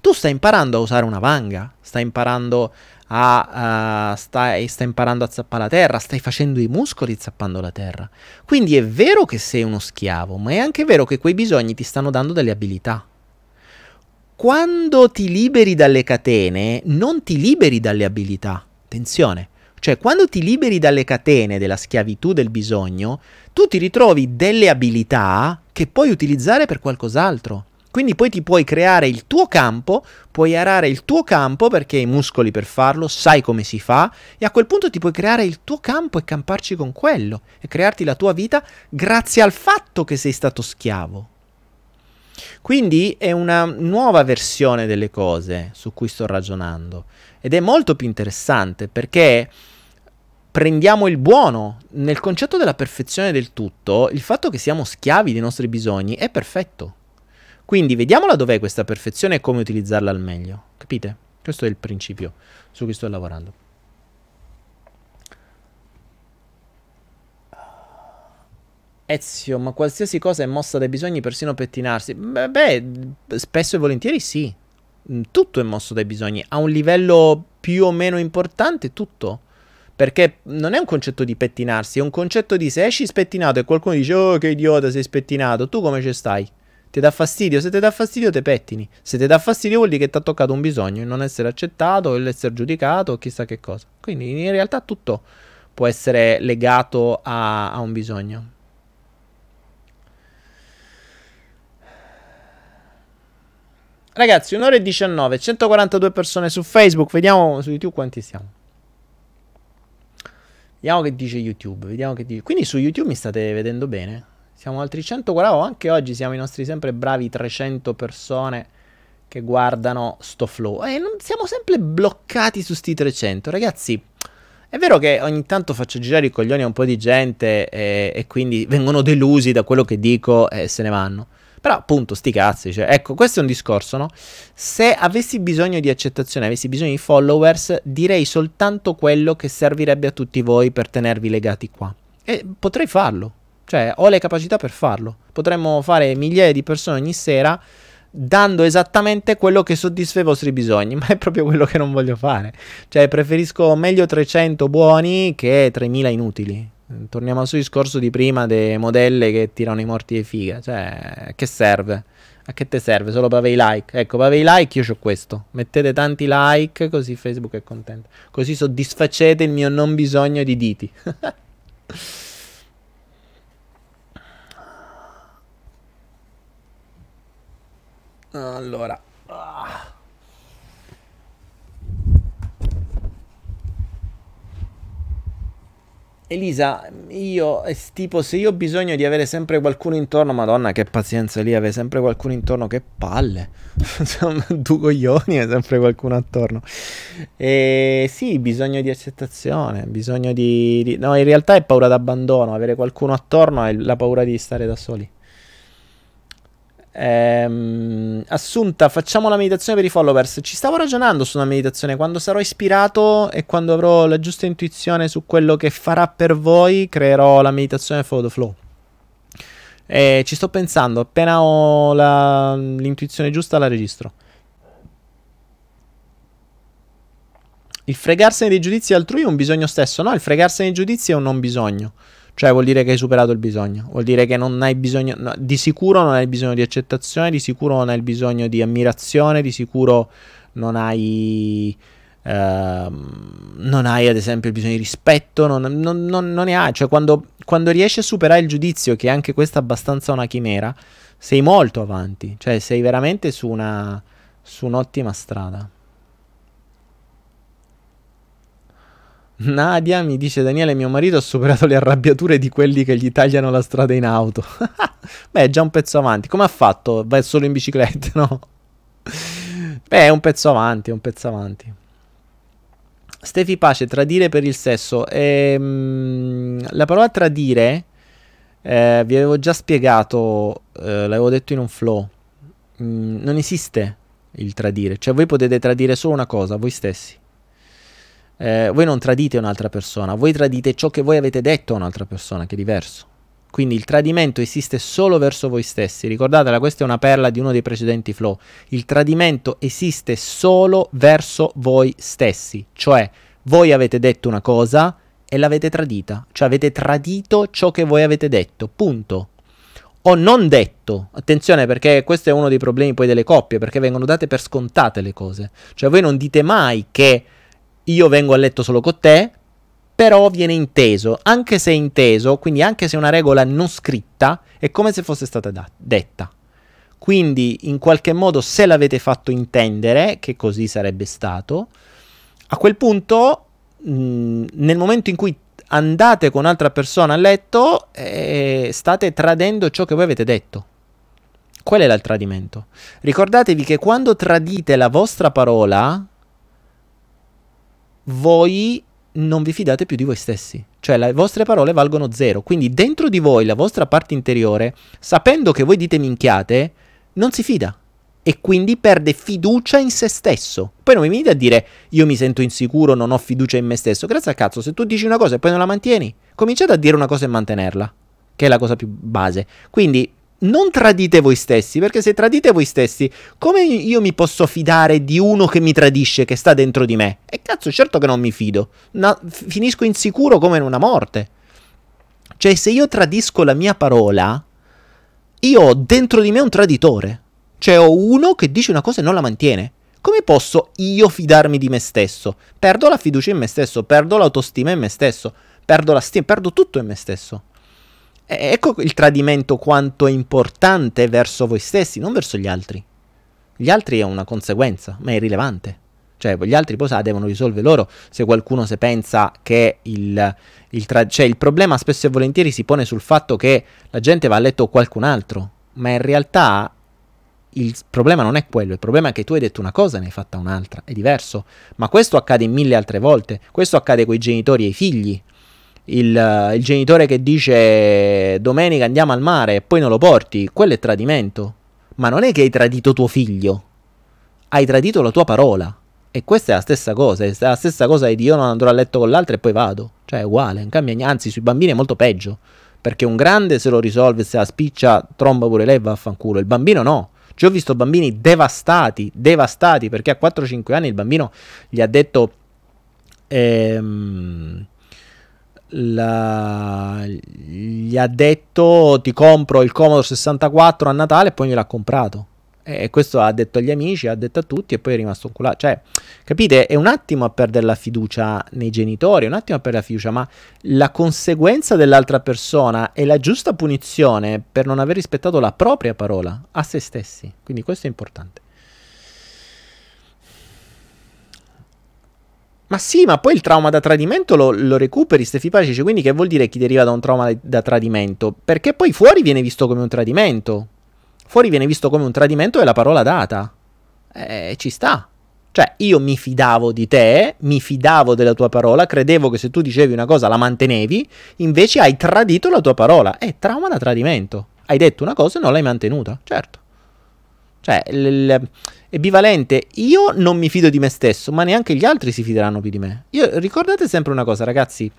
tu stai imparando a usare una vanga, stai imparando a, uh, stai, stai, imparando a zappare la terra, stai facendo i muscoli zappando la terra. Quindi è vero che sei uno schiavo, ma è anche vero che quei bisogni ti stanno dando delle abilità. Quando ti liberi dalle catene, non ti liberi dalle abilità. Attenzione, cioè, quando ti liberi dalle catene della schiavitù del bisogno, tu ti ritrovi delle abilità che puoi utilizzare per qualcos'altro. Quindi poi ti puoi creare il tuo campo, puoi arare il tuo campo perché hai i muscoli per farlo, sai come si fa e a quel punto ti puoi creare il tuo campo e camparci con quello e crearti la tua vita grazie al fatto che sei stato schiavo. Quindi è una nuova versione delle cose su cui sto ragionando ed è molto più interessante perché prendiamo il buono. Nel concetto della perfezione del tutto, il fatto che siamo schiavi dei nostri bisogni è perfetto. Quindi vediamola dov'è questa perfezione e come utilizzarla al meglio. Capite? Questo è il principio su cui sto lavorando. Ezio, ma qualsiasi cosa è mossa dai bisogni, persino pettinarsi. Beh, beh, spesso e volentieri sì. Tutto è mosso dai bisogni. A un livello più o meno importante, tutto. Perché non è un concetto di pettinarsi, è un concetto di se esci spettinato e qualcuno dice oh che idiota sei spettinato, tu come ci stai? Ti dà fastidio? Se ti dà fastidio te pettini. Se ti dà fastidio vuol dire che ti ha toccato un bisogno, il non essere accettato, l'essere giudicato, chissà che cosa. Quindi in realtà tutto può essere legato a, a un bisogno. Ragazzi, un'ora e 19, 142 persone su Facebook, vediamo su YouTube quanti siamo. Vediamo che dice YouTube. Vediamo che dice. Quindi su YouTube mi state vedendo bene. Siamo altri 140. Anche oggi siamo i nostri sempre bravi 300 persone che guardano sto flow. E non siamo sempre bloccati su sti 300. Ragazzi, è vero che ogni tanto faccio girare i coglioni a un po' di gente e, e quindi vengono delusi da quello che dico e se ne vanno. Però appunto, sti cazzi, cioè, ecco, questo è un discorso, no? Se avessi bisogno di accettazione, avessi bisogno di followers, direi soltanto quello che servirebbe a tutti voi per tenervi legati qua. E potrei farlo, cioè ho le capacità per farlo. Potremmo fare migliaia di persone ogni sera dando esattamente quello che soddisfa i vostri bisogni, ma è proprio quello che non voglio fare. Cioè preferisco meglio 300 buoni che 3000 inutili. Torniamo al suo discorso di prima delle modelle che tirano i morti di figa. Cioè, che serve? A che te serve? Solo per avere i like. Ecco, per avere i like io ho questo. Mettete tanti like così Facebook è contento. Così soddisfacete il mio non bisogno di diti. allora. Ah. Elisa, io è tipo se io ho bisogno di avere sempre qualcuno intorno, madonna che pazienza lì, avere sempre qualcuno intorno, che palle. Sono due coglioni e sempre qualcuno attorno. E sì, bisogno di accettazione, bisogno di, di... No, in realtà è paura d'abbandono, avere qualcuno attorno è la paura di stare da soli. Ehm, assunta, facciamo la meditazione per i followers. Ci stavo ragionando su una meditazione. Quando sarò ispirato e quando avrò la giusta intuizione su quello che farà per voi, creerò la meditazione Follow the Flow. E ci sto pensando. Appena ho la, l'intuizione giusta, la registro. Il fregarsene dei giudizi altrui è un bisogno stesso. No, il fregarsene dei giudizi è un non bisogno. Cioè vuol dire che hai superato il bisogno, vuol dire che non hai bisogno, no, di sicuro non hai bisogno di accettazione, di sicuro non hai bisogno di ammirazione, di sicuro non hai... Uh, non hai ad esempio il bisogno di rispetto, non, non, non, non ne hai, cioè quando, quando, riesci a superare il giudizio, che è anche questa abbastanza una chimera, sei molto avanti, cioè sei veramente su, una, su un'ottima strada. Nadia mi dice Daniele, mio marito ha superato le arrabbiature di quelli che gli tagliano la strada in auto. Beh, è già un pezzo avanti. Come ha fatto? Va solo in bicicletta, no? Beh, è un pezzo avanti, è un pezzo avanti. Stefi Pace, tradire per il sesso. Ehm, la parola tradire, eh, vi avevo già spiegato, eh, l'avevo detto in un flow. Mm, non esiste il tradire, cioè voi potete tradire solo una cosa, voi stessi eh, voi non tradite un'altra persona, voi tradite ciò che voi avete detto a un'altra persona, che è diverso. Quindi il tradimento esiste solo verso voi stessi. Ricordatela, questa è una perla di uno dei precedenti flow. Il tradimento esiste solo verso voi stessi. Cioè, voi avete detto una cosa e l'avete tradita. Cioè, avete tradito ciò che voi avete detto. Punto. O non detto. Attenzione, perché questo è uno dei problemi poi delle coppie, perché vengono date per scontate le cose. Cioè, voi non dite mai che io vengo a letto solo con te, però viene inteso, anche se inteso, quindi anche se una regola non scritta, è come se fosse stata da- detta. Quindi, in qualche modo, se l'avete fatto intendere, che così sarebbe stato, a quel punto, mh, nel momento in cui andate con un'altra persona a letto, eh, state tradendo ciò che voi avete detto. Qual è il tradimento? Ricordatevi che quando tradite la vostra parola, voi non vi fidate più di voi stessi. Cioè le vostre parole valgono zero. Quindi dentro di voi, la vostra parte interiore, sapendo che voi dite minchiate, non si fida. E quindi perde fiducia in se stesso. Poi non mi venite a dire io mi sento insicuro, non ho fiducia in me stesso. Grazie al cazzo, se tu dici una cosa e poi non la mantieni, cominciate a dire una cosa e mantenerla. Che è la cosa più base. Quindi non tradite voi stessi, perché se tradite voi stessi, come io mi posso fidare di uno che mi tradisce, che sta dentro di me? E cazzo, certo che non mi fido. No, finisco insicuro come in una morte. Cioè, se io tradisco la mia parola, io ho dentro di me un traditore. Cioè, ho uno che dice una cosa e non la mantiene. Come posso io fidarmi di me stesso? Perdo la fiducia in me stesso, perdo l'autostima in me stesso, perdo la stima, perdo tutto in me stesso. Ecco il tradimento quanto è importante verso voi stessi, non verso gli altri. Gli altri è una conseguenza, ma è irrilevante. Cioè, gli altri poi sa, devono risolvere loro. Se qualcuno se pensa che il, il, tra- cioè, il problema spesso e volentieri si pone sul fatto che la gente va a letto qualcun altro, ma in realtà il problema non è quello, il problema è che tu hai detto una cosa e ne hai fatta un'altra, è diverso. Ma questo accade mille altre volte. Questo accade con i genitori e i figli il, il, genitore che dice domenica andiamo al mare e poi non lo porti, quello è tradimento. Ma non è che hai tradito tuo figlio, hai tradito la tua parola. E questa è la stessa cosa, è la stessa cosa di io non andrò a letto con l'altro e poi vado. Cioè è uguale, non cambia, anzi sui bambini è molto peggio. Perché un grande se lo risolve, se la spiccia, tromba pure lei vaffanculo. Il bambino no. Cioè ho visto bambini devastati, devastati, perché a 4-5 anni il bambino gli ha detto... Ehm, la, gli ha detto ti compro il Commodore 64 a Natale e poi gliel'ha comprato. E questo ha detto agli amici, ha detto a tutti e poi è rimasto un culato. Cioè, capite? È un attimo a perdere la fiducia nei genitori, è un attimo a perdere la fiducia, ma la conseguenza dell'altra persona è la giusta punizione per non aver rispettato la propria parola a se stessi. Quindi questo è importante. Ma sì, ma poi il trauma da tradimento lo, lo recuperi, Stefi Pacici, quindi che vuol dire chi deriva da un trauma da tradimento? Perché poi fuori viene visto come un tradimento. Fuori viene visto come un tradimento e la parola data. Eh, ci sta. Cioè, io mi fidavo di te, mi fidavo della tua parola, credevo che se tu dicevi una cosa la mantenevi, invece hai tradito la tua parola. È trauma da tradimento. Hai detto una cosa e non l'hai mantenuta, certo. Cioè, l- l- è bivalente. Io non mi fido di me stesso, ma neanche gli altri si fideranno più di me. Io, ricordate sempre una cosa, ragazzi.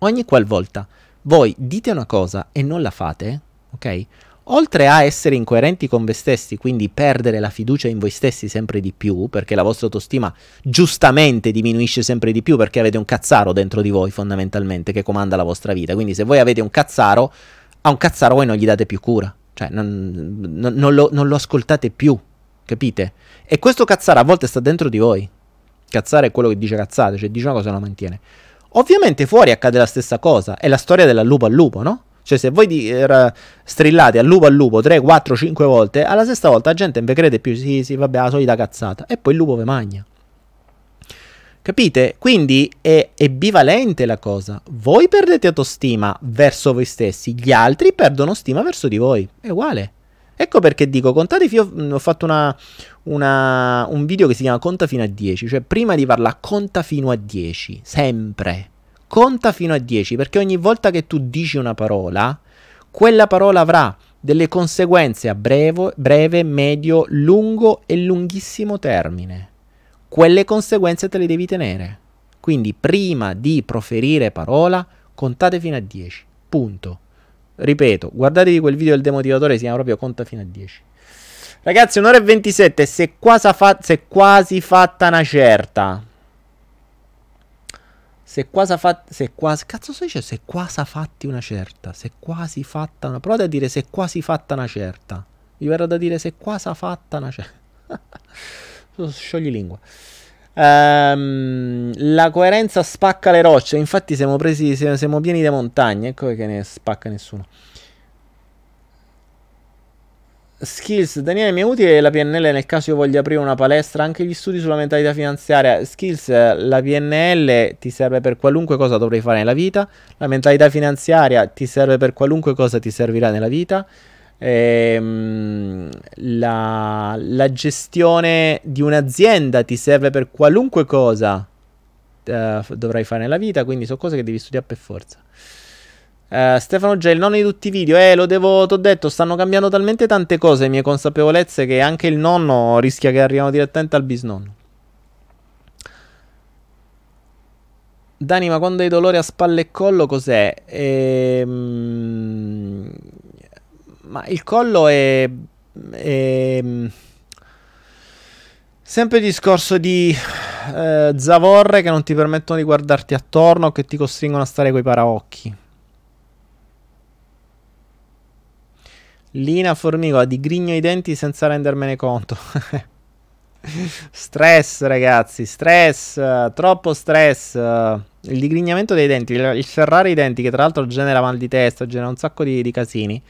Ogni qualvolta voi dite una cosa e non la fate, ok? oltre a essere incoerenti con voi stessi, quindi perdere la fiducia in voi stessi sempre di più, perché la vostra autostima giustamente diminuisce sempre di più perché avete un cazzaro dentro di voi fondamentalmente che comanda la vostra vita. Quindi se voi avete un cazzaro, a un cazzaro voi non gli date più cura, cioè non, non, non, lo, non lo ascoltate più, capite? E questo cazzaro a volte sta dentro di voi. Cazzare è quello che dice cazzate, cioè dice una cosa e la mantiene. Ovviamente fuori accade la stessa cosa, è la storia della lupo al lupo, no? Cioè se voi di, er, strillate al lupo al lupo 3, 4, 5 volte, alla sesta volta la gente non vi crede più, sì, sì, vabbè, la solita cazzata, e poi il lupo vi magna. Capite? Quindi è, è, bivalente la cosa. Voi perdete autostima verso voi stessi, gli altri perdono stima verso di voi. È uguale. Ecco perché dico, contate, io ho fatto una, una, un video che si chiama Conta fino a 10, cioè prima di farla conta fino a 10, sempre. Conta fino a 10, perché ogni volta che tu dici una parola, quella parola avrà delle conseguenze a breve, breve, medio, lungo e lunghissimo termine. Quelle conseguenze te le devi tenere. Quindi prima di proferire parola, contate fino a 10. Punto. Ripeto, guardatevi quel video del demotivatore, si chiama proprio conta fino a 10. Ragazzi, un'ora e 27, se è quasi, fa- se quasi fatta una certa. Se quasi fatta... Se quasi... Cazzo si dice se quasi fatti una certa? Se quasi fatta una... Provate a dire se quasi fatta una certa. Vi verrà da dire se quasi fatta una certa. Sciogli lingua. Um, la coerenza spacca le rocce. Infatti, siamo presi, siamo pieni di montagne. Ecco che ne spacca nessuno. Skills, Daniele, mi è utile la PNL nel caso io voglia aprire una palestra? Anche gli studi sulla mentalità finanziaria. Skills, la PNL ti serve per qualunque cosa dovrai fare nella vita. La mentalità finanziaria ti serve per qualunque cosa ti servirà nella vita ehm, la, la, gestione di un'azienda ti serve per qualunque cosa eh, dovrai fare nella vita, quindi sono cose che devi studiare per forza. Uh, Stefano il nonno di tutti i video, eh, lo devo, t'ho detto, stanno cambiando talmente tante cose, le mie consapevolezze, che anche il nonno rischia che arrivino direttamente al bisnonno. Dani, ma quando hai dolori a spalle e collo, cos'è? Ehm, ma il collo è, è sempre il discorso di eh, zavorre che non ti permettono di guardarti attorno, che ti costringono a stare coi paraocchi. Lina Formicola digrigno i denti senza rendermene conto. stress, ragazzi, stress, troppo stress. Il digrignamento dei denti, il serrare i denti, che tra l'altro genera mal di testa, genera un sacco di, di casini.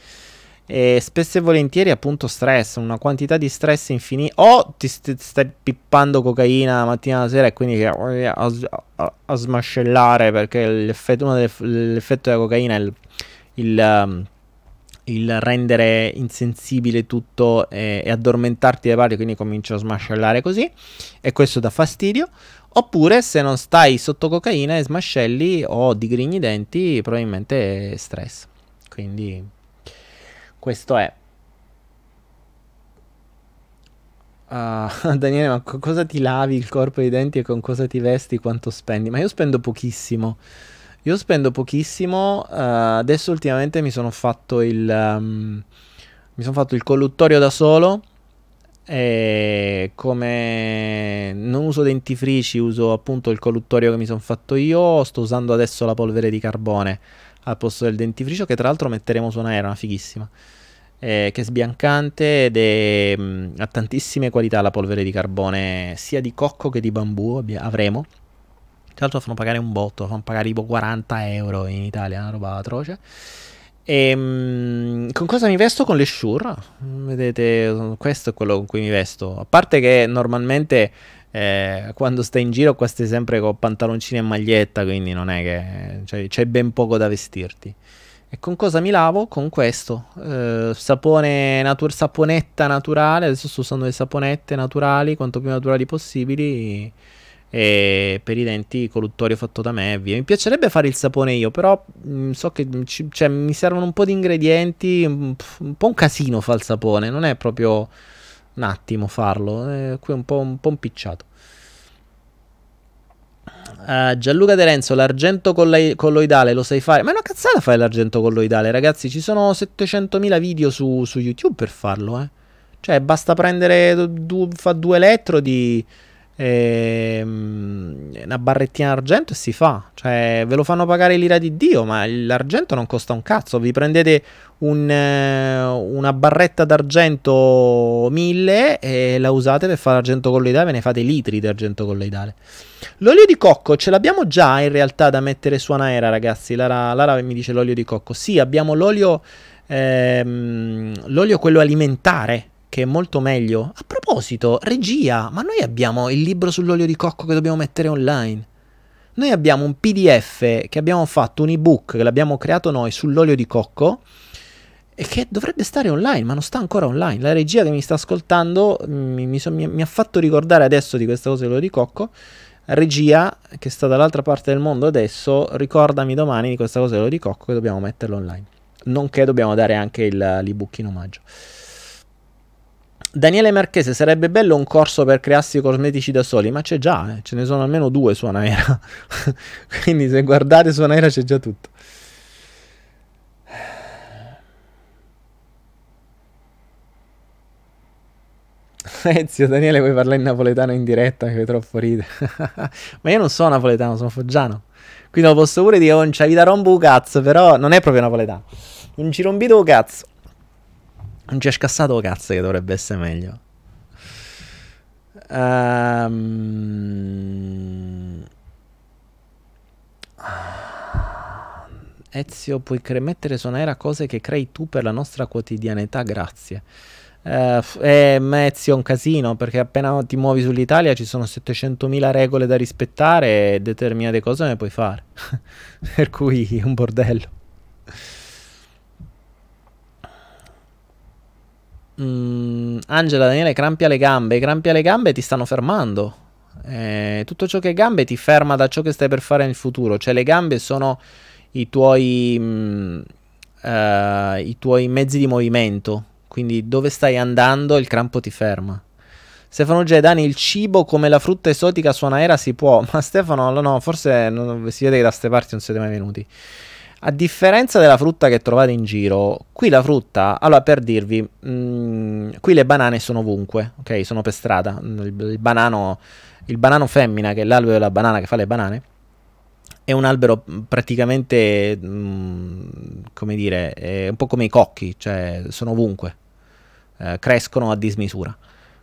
E spesso e volentieri appunto stress, una quantità di stress infinita. O ti st- stai pippando cocaina la mattina alla sera e quindi a, a, a, smascellare perché l'effetto, uno dell'effetto della cocaina è il, il, um, il rendere insensibile tutto e, e addormentarti le parti, quindi cominci a smascellare così e questo dà fastidio. Oppure se non stai sotto cocaina e smascelli o digrigni i denti, probabilmente è stress. Quindi questo è. Uh, Daniele, ma con cosa ti lavi il corpo e i denti e con cosa ti vesti? Quanto spendi? Ma io spendo pochissimo. Io spendo pochissimo. Uh, adesso ultimamente mi sono fatto il. Um, mi sono fatto il colluttorio da solo. E come non uso dentifrici, uso appunto il colluttorio che mi sono fatto io. Sto usando adesso la polvere di carbone al posto del dentifricio che tra l'altro metteremo su un'aerea, una fighissima. Eh, che è sbiancante ed è, mh, ha tantissime qualità la polvere di carbone, sia di cocco che di bambù abbia, avremo. Tra l'altro fanno pagare un botto, fanno pagare tipo 40 euro in Italia, una roba atroce. E mh, mm, con cosa mi vesto? Con le Shure. Vedete, questo è quello con cui mi vesto. A parte che normalmente eh, quando stai in giro qua stai sempre con pantaloncini e maglietta, quindi non è che cioè, c'è ben poco da vestirti. E con cosa mi lavo? Con questo eh, sapone natur- saponetta naturale. Adesso sto usando le saponette naturali, quanto più naturali possibili. E per i denti colluttorio fatto da me. Via. Mi piacerebbe fare il sapone io, però mh, mm, so che ci, cioè, mi servono un po' di ingredienti. Un, un po' un casino fa il sapone, non è proprio un attimo farlo. È qui un po', un po' impicciato. Uh, Gianluca De Renzo, l'argento coll- colloidale lo sai fare? Ma è una cazzata fare l'argento colloidale, ragazzi. Ci sono 700.000 video su, su YouTube per farlo, eh. Cioè, basta prendere, du- fa due elettrodi, ehm, una barrettina d'argento e si fa. Cioè, ve lo fanno pagare l'ira di Dio, ma l'argento non costa un cazzo. Vi prendete un, eh, una barretta d'argento 1000 e la usate per fare l'argento colloidale, ve ne fate litri di argento colloidale. L'olio di cocco ce l'abbiamo già in realtà da mettere su Anaera, ragazzi. Lara, Lara mi dice l'olio di cocco. Sì, abbiamo l'olio, ehm, l'olio quello alimentare che è molto meglio. A proposito, regia, ma noi abbiamo il libro sull'olio di cocco che dobbiamo mettere online. Noi abbiamo un PDF che abbiamo fatto, un ebook che l'abbiamo creato noi sull'olio di cocco e che dovrebbe stare online, ma non sta ancora online. La regia che mi sta ascoltando mi, mi, mi, mi ha fatto ricordare adesso di questa cosa dell'olio di cocco. Regia, che sta dall'altra parte del mondo adesso, ricordami domani di questa cosa dell'olio di cocco che dobbiamo metterlo online. Nonché dobbiamo dare anche il, l'ebook in omaggio. Daniele Marchese, sarebbe bello un corso per crearsi cosmetici da soli, ma c'è già, eh. ce ne sono almeno due su Anaera. Quindi se guardate su Anaera c'è già tutto. Ezio, Daniele, vuoi parlare in napoletano in diretta? Che troppo ride. ma io non sono napoletano, sono foggiano. Quindi lo posso pure dire, non c'è vita rombo cazzo, però non è proprio napoletano. Non ci rombito cazzo. Non ci è scassato cazzo che dovrebbe essere meglio. Um... Ezio, puoi cre- mettere su Naera cose che crei tu per la nostra quotidianità, grazie. Eh, Ezio è un casino perché appena ti muovi sull'Italia ci sono 700.000 regole da rispettare e determinate cose le puoi fare. per cui è un bordello. Mm, Angela, Daniele, crampi alle gambe. I crampi alle gambe ti stanno fermando. Eh, tutto ciò che gambe ti ferma da ciò che stai per fare nel futuro. Cioè, le gambe sono i tuoi, mm, uh, i tuoi mezzi di movimento. Quindi, dove stai andando, il crampo ti ferma. Stefano Gedani, il cibo come la frutta esotica su una era si può. Ma Stefano, no, no forse non, si vede che da queste parti non siete mai venuti. A differenza della frutta che trovate in giro, qui la frutta, allora per dirvi, mh, mm, qui le banane sono ovunque, ok? Sono per strada. Il, il, banano, il banano femmina, che è l'albero della banana che fa le banane, è un albero praticamente, mh, mm, come dire, un po' come i cocchi, cioè sono ovunque, eh, crescono a dismisura.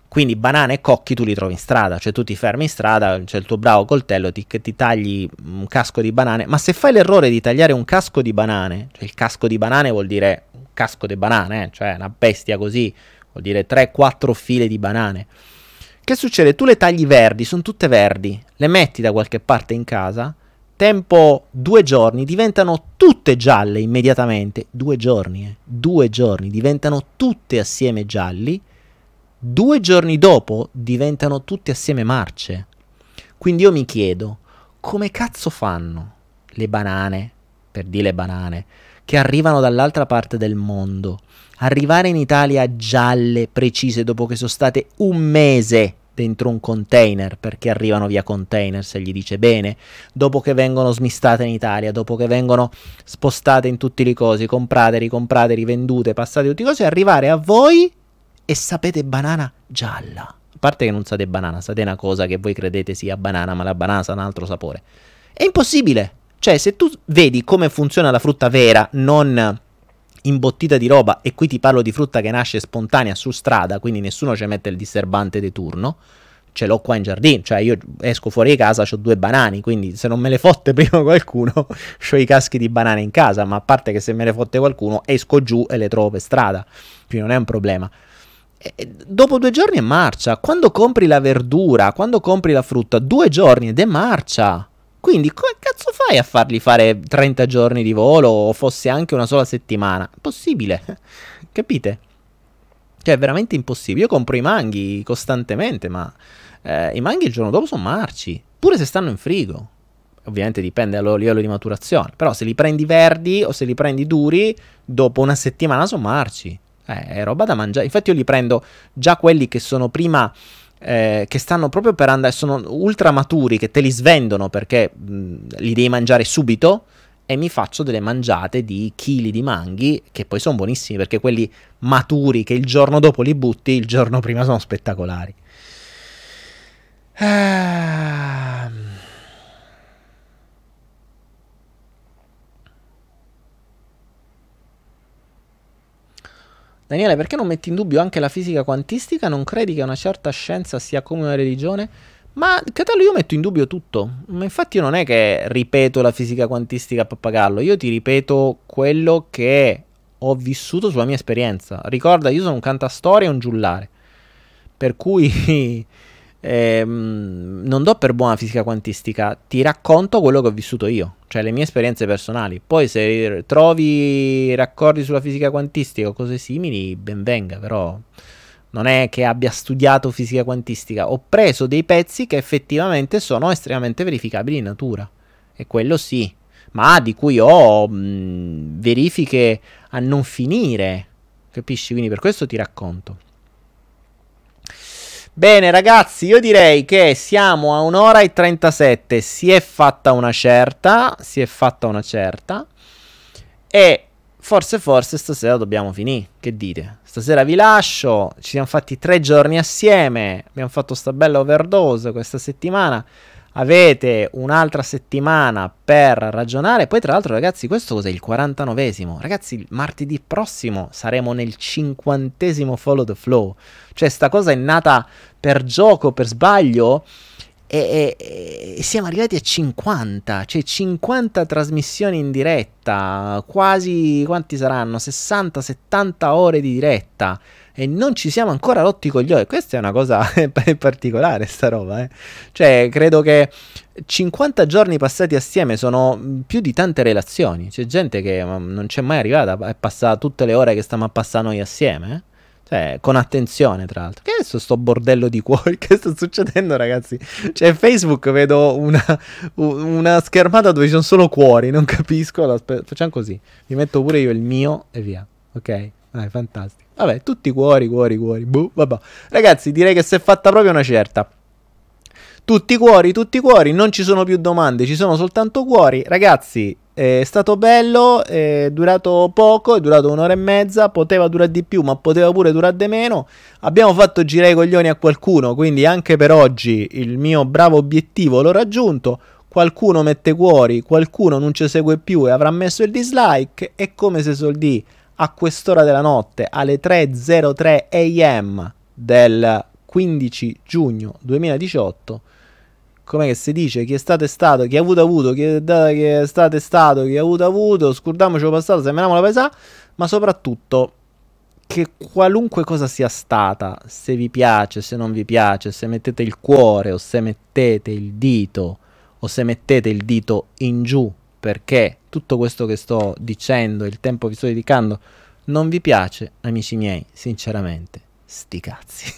Quindi banane e cocchi tu li trovi in strada, cioè tu ti fermi in strada, c'è il tuo bravo coltello, ti, ti tagli un casco di banane, ma se fai l'errore di tagliare un casco di banane, cioè il casco di banane vuol dire un casco di banane, eh, cioè una bestia così, vuol dire 3-4 file di banane. Che succede? Tu le tagli verdi, sono tutte verdi, le metti da qualche parte in casa, tempo due giorni, diventano tutte gialle immediatamente, due giorni, eh, due giorni, diventano tutte assieme gialli, due giorni dopo diventano tutti assieme marce. Quindi io mi chiedo, come cazzo fanno le banane, per dire banane, che arrivano dall'altra parte del mondo, arrivare in Italia gialle, precise, dopo che sono state un mese dentro un container, perché arrivano via container, se gli dice bene, dopo che vengono smistate in Italia, dopo che vengono spostate in tutti i cosi, comprate, ricomprate, rivendute, passate tutti i cosi, arrivare a voi e sapete banana gialla. A parte che non sapete banana, sapete una cosa che voi credete sia banana, ma la banana sa un altro sapore. È impossibile. Cioè, se tu vedi come funziona la frutta vera, non imbottita di roba, e qui ti parlo di frutta che nasce spontanea su strada, quindi nessuno ci mette il disturbante di turno, ce l'ho qua in giardino, cioè io esco fuori di casa, ho due banane, quindi se non me le fotte prima qualcuno, ho i caschi di banane in casa, ma a parte che se me le fotte qualcuno, esco giù e le trovo per strada, quindi non è un problema dopo due giorni è marcia. Quando compri la verdura, quando compri la frutta, due giorni ed è marcia. Quindi come cazzo fai a farli fare 30 giorni di volo o fosse anche una sola settimana? Impossibile, capite? Cioè è veramente impossibile. Io compro i manghi costantemente, ma eh, i manghi il giorno dopo sono marci, pure se stanno in frigo. Ovviamente dipende dal livello di maturazione, però se li prendi verdi o se li prendi duri, dopo una settimana sono marci. Eh, è roba da mangiare. Infatti io li prendo già quelli che sono prima eh, che stanno proprio per andare, sono ultra maturi, che te li svendono perché mh, li devi mangiare subito e mi faccio delle mangiate di chili di manghi che poi sono buonissimi perché quelli maturi che il giorno dopo li butti, il giorno prima sono spettacolari. Ah. Daniele, perché non metti in dubbio anche la fisica quantistica? Non credi che una certa scienza sia come una religione? Ma Catello, io metto in dubbio tutto. Ma infatti io non è che ripeto la fisica quantistica a pappagallo, io ti ripeto quello che ho vissuto sulla mia esperienza. Ricorda, io sono un cantastorie e un giullare. Per cui ehm, non do per buona fisica quantistica, ti racconto quello che ho vissuto io, cioè le mie esperienze personali. Poi se trovi raccordi sulla fisica quantistica o cose simili, ben venga, però non è che abbia studiato fisica quantistica, ho preso dei pezzi che effettivamente sono estremamente verificabili in natura. E quello sì, ma di cui ho mh, verifiche a non finire. Capisci? Quindi per questo ti racconto. Bene ragazzi, io direi che siamo a un'ora e 37, si è fatta una certa, si è fatta una certa. E forse forse stasera dobbiamo finire, che dite? Stasera vi lascio, ci siamo fatti tre giorni assieme, abbiamo fatto sta bella overdose questa settimana, avete un'altra settimana per ragionare. Poi, tra l'altro, ragazzi, questo cos'è il 49esimo? Ragazzi, martedì prossimo saremo nel cinquantesimo Follow the Flow. Cioè, sta cosa è nata per gioco, per sbaglio. E, e, e, siamo arrivati a 50, cioè 50 trasmissioni in diretta, quasi quanti saranno? 60-70 ore di diretta e non ci siamo ancora rotti con gli occhi. Questa è una cosa particolare, sta roba. Eh? Cioè, credo che 50 giorni passati assieme sono più di tante relazioni. C'è gente che non c'è mai arrivata, è passata tutte le ore che stiamo a passare noi assieme. Eh? Cioè, con attenzione, tra l'altro. Che è sto bordello di cuori? Che sta succedendo, ragazzi? Cioè, Facebook vedo una, una schermata dove ci sono solo cuori. Non capisco. Facciamo così. Mi metto pure io il mio e via. Ok? Dai, fantastico. Vabbè, tutti cuori, cuori, cuori. Buh, vabbè. Ragazzi, direi che si è fatta proprio una certa. Tutti cuori, tutti cuori, non ci sono più domande, ci sono soltanto cuori. Ragazzi, è stato bello, è durato poco, è durato un'ora e mezza, poteva durare di più, ma poteva pure durare di meno. Abbiamo fatto girare i coglioni a qualcuno, quindi anche per oggi il mio bravo obiettivo l'ho raggiunto. Qualcuno mette cuori, qualcuno non ci segue più e avrà messo il dislike. È come se soldi a quest'ora della notte, alle 3.03 am del 15 giugno 2018, come si dice, chi è stato è stato, chi ha avuto avuto, chi è, chi è stato è stato, chi ha avuto avuto, scordiamoci passato, sembriamo la paesà, ma soprattutto che qualunque cosa sia stata, se vi piace, se non vi piace, se mettete il cuore o se mettete il dito o se mettete il dito in giù perché tutto questo che sto dicendo, il tempo vi sto dedicando, non vi piace, amici miei, sinceramente, sti cazzi.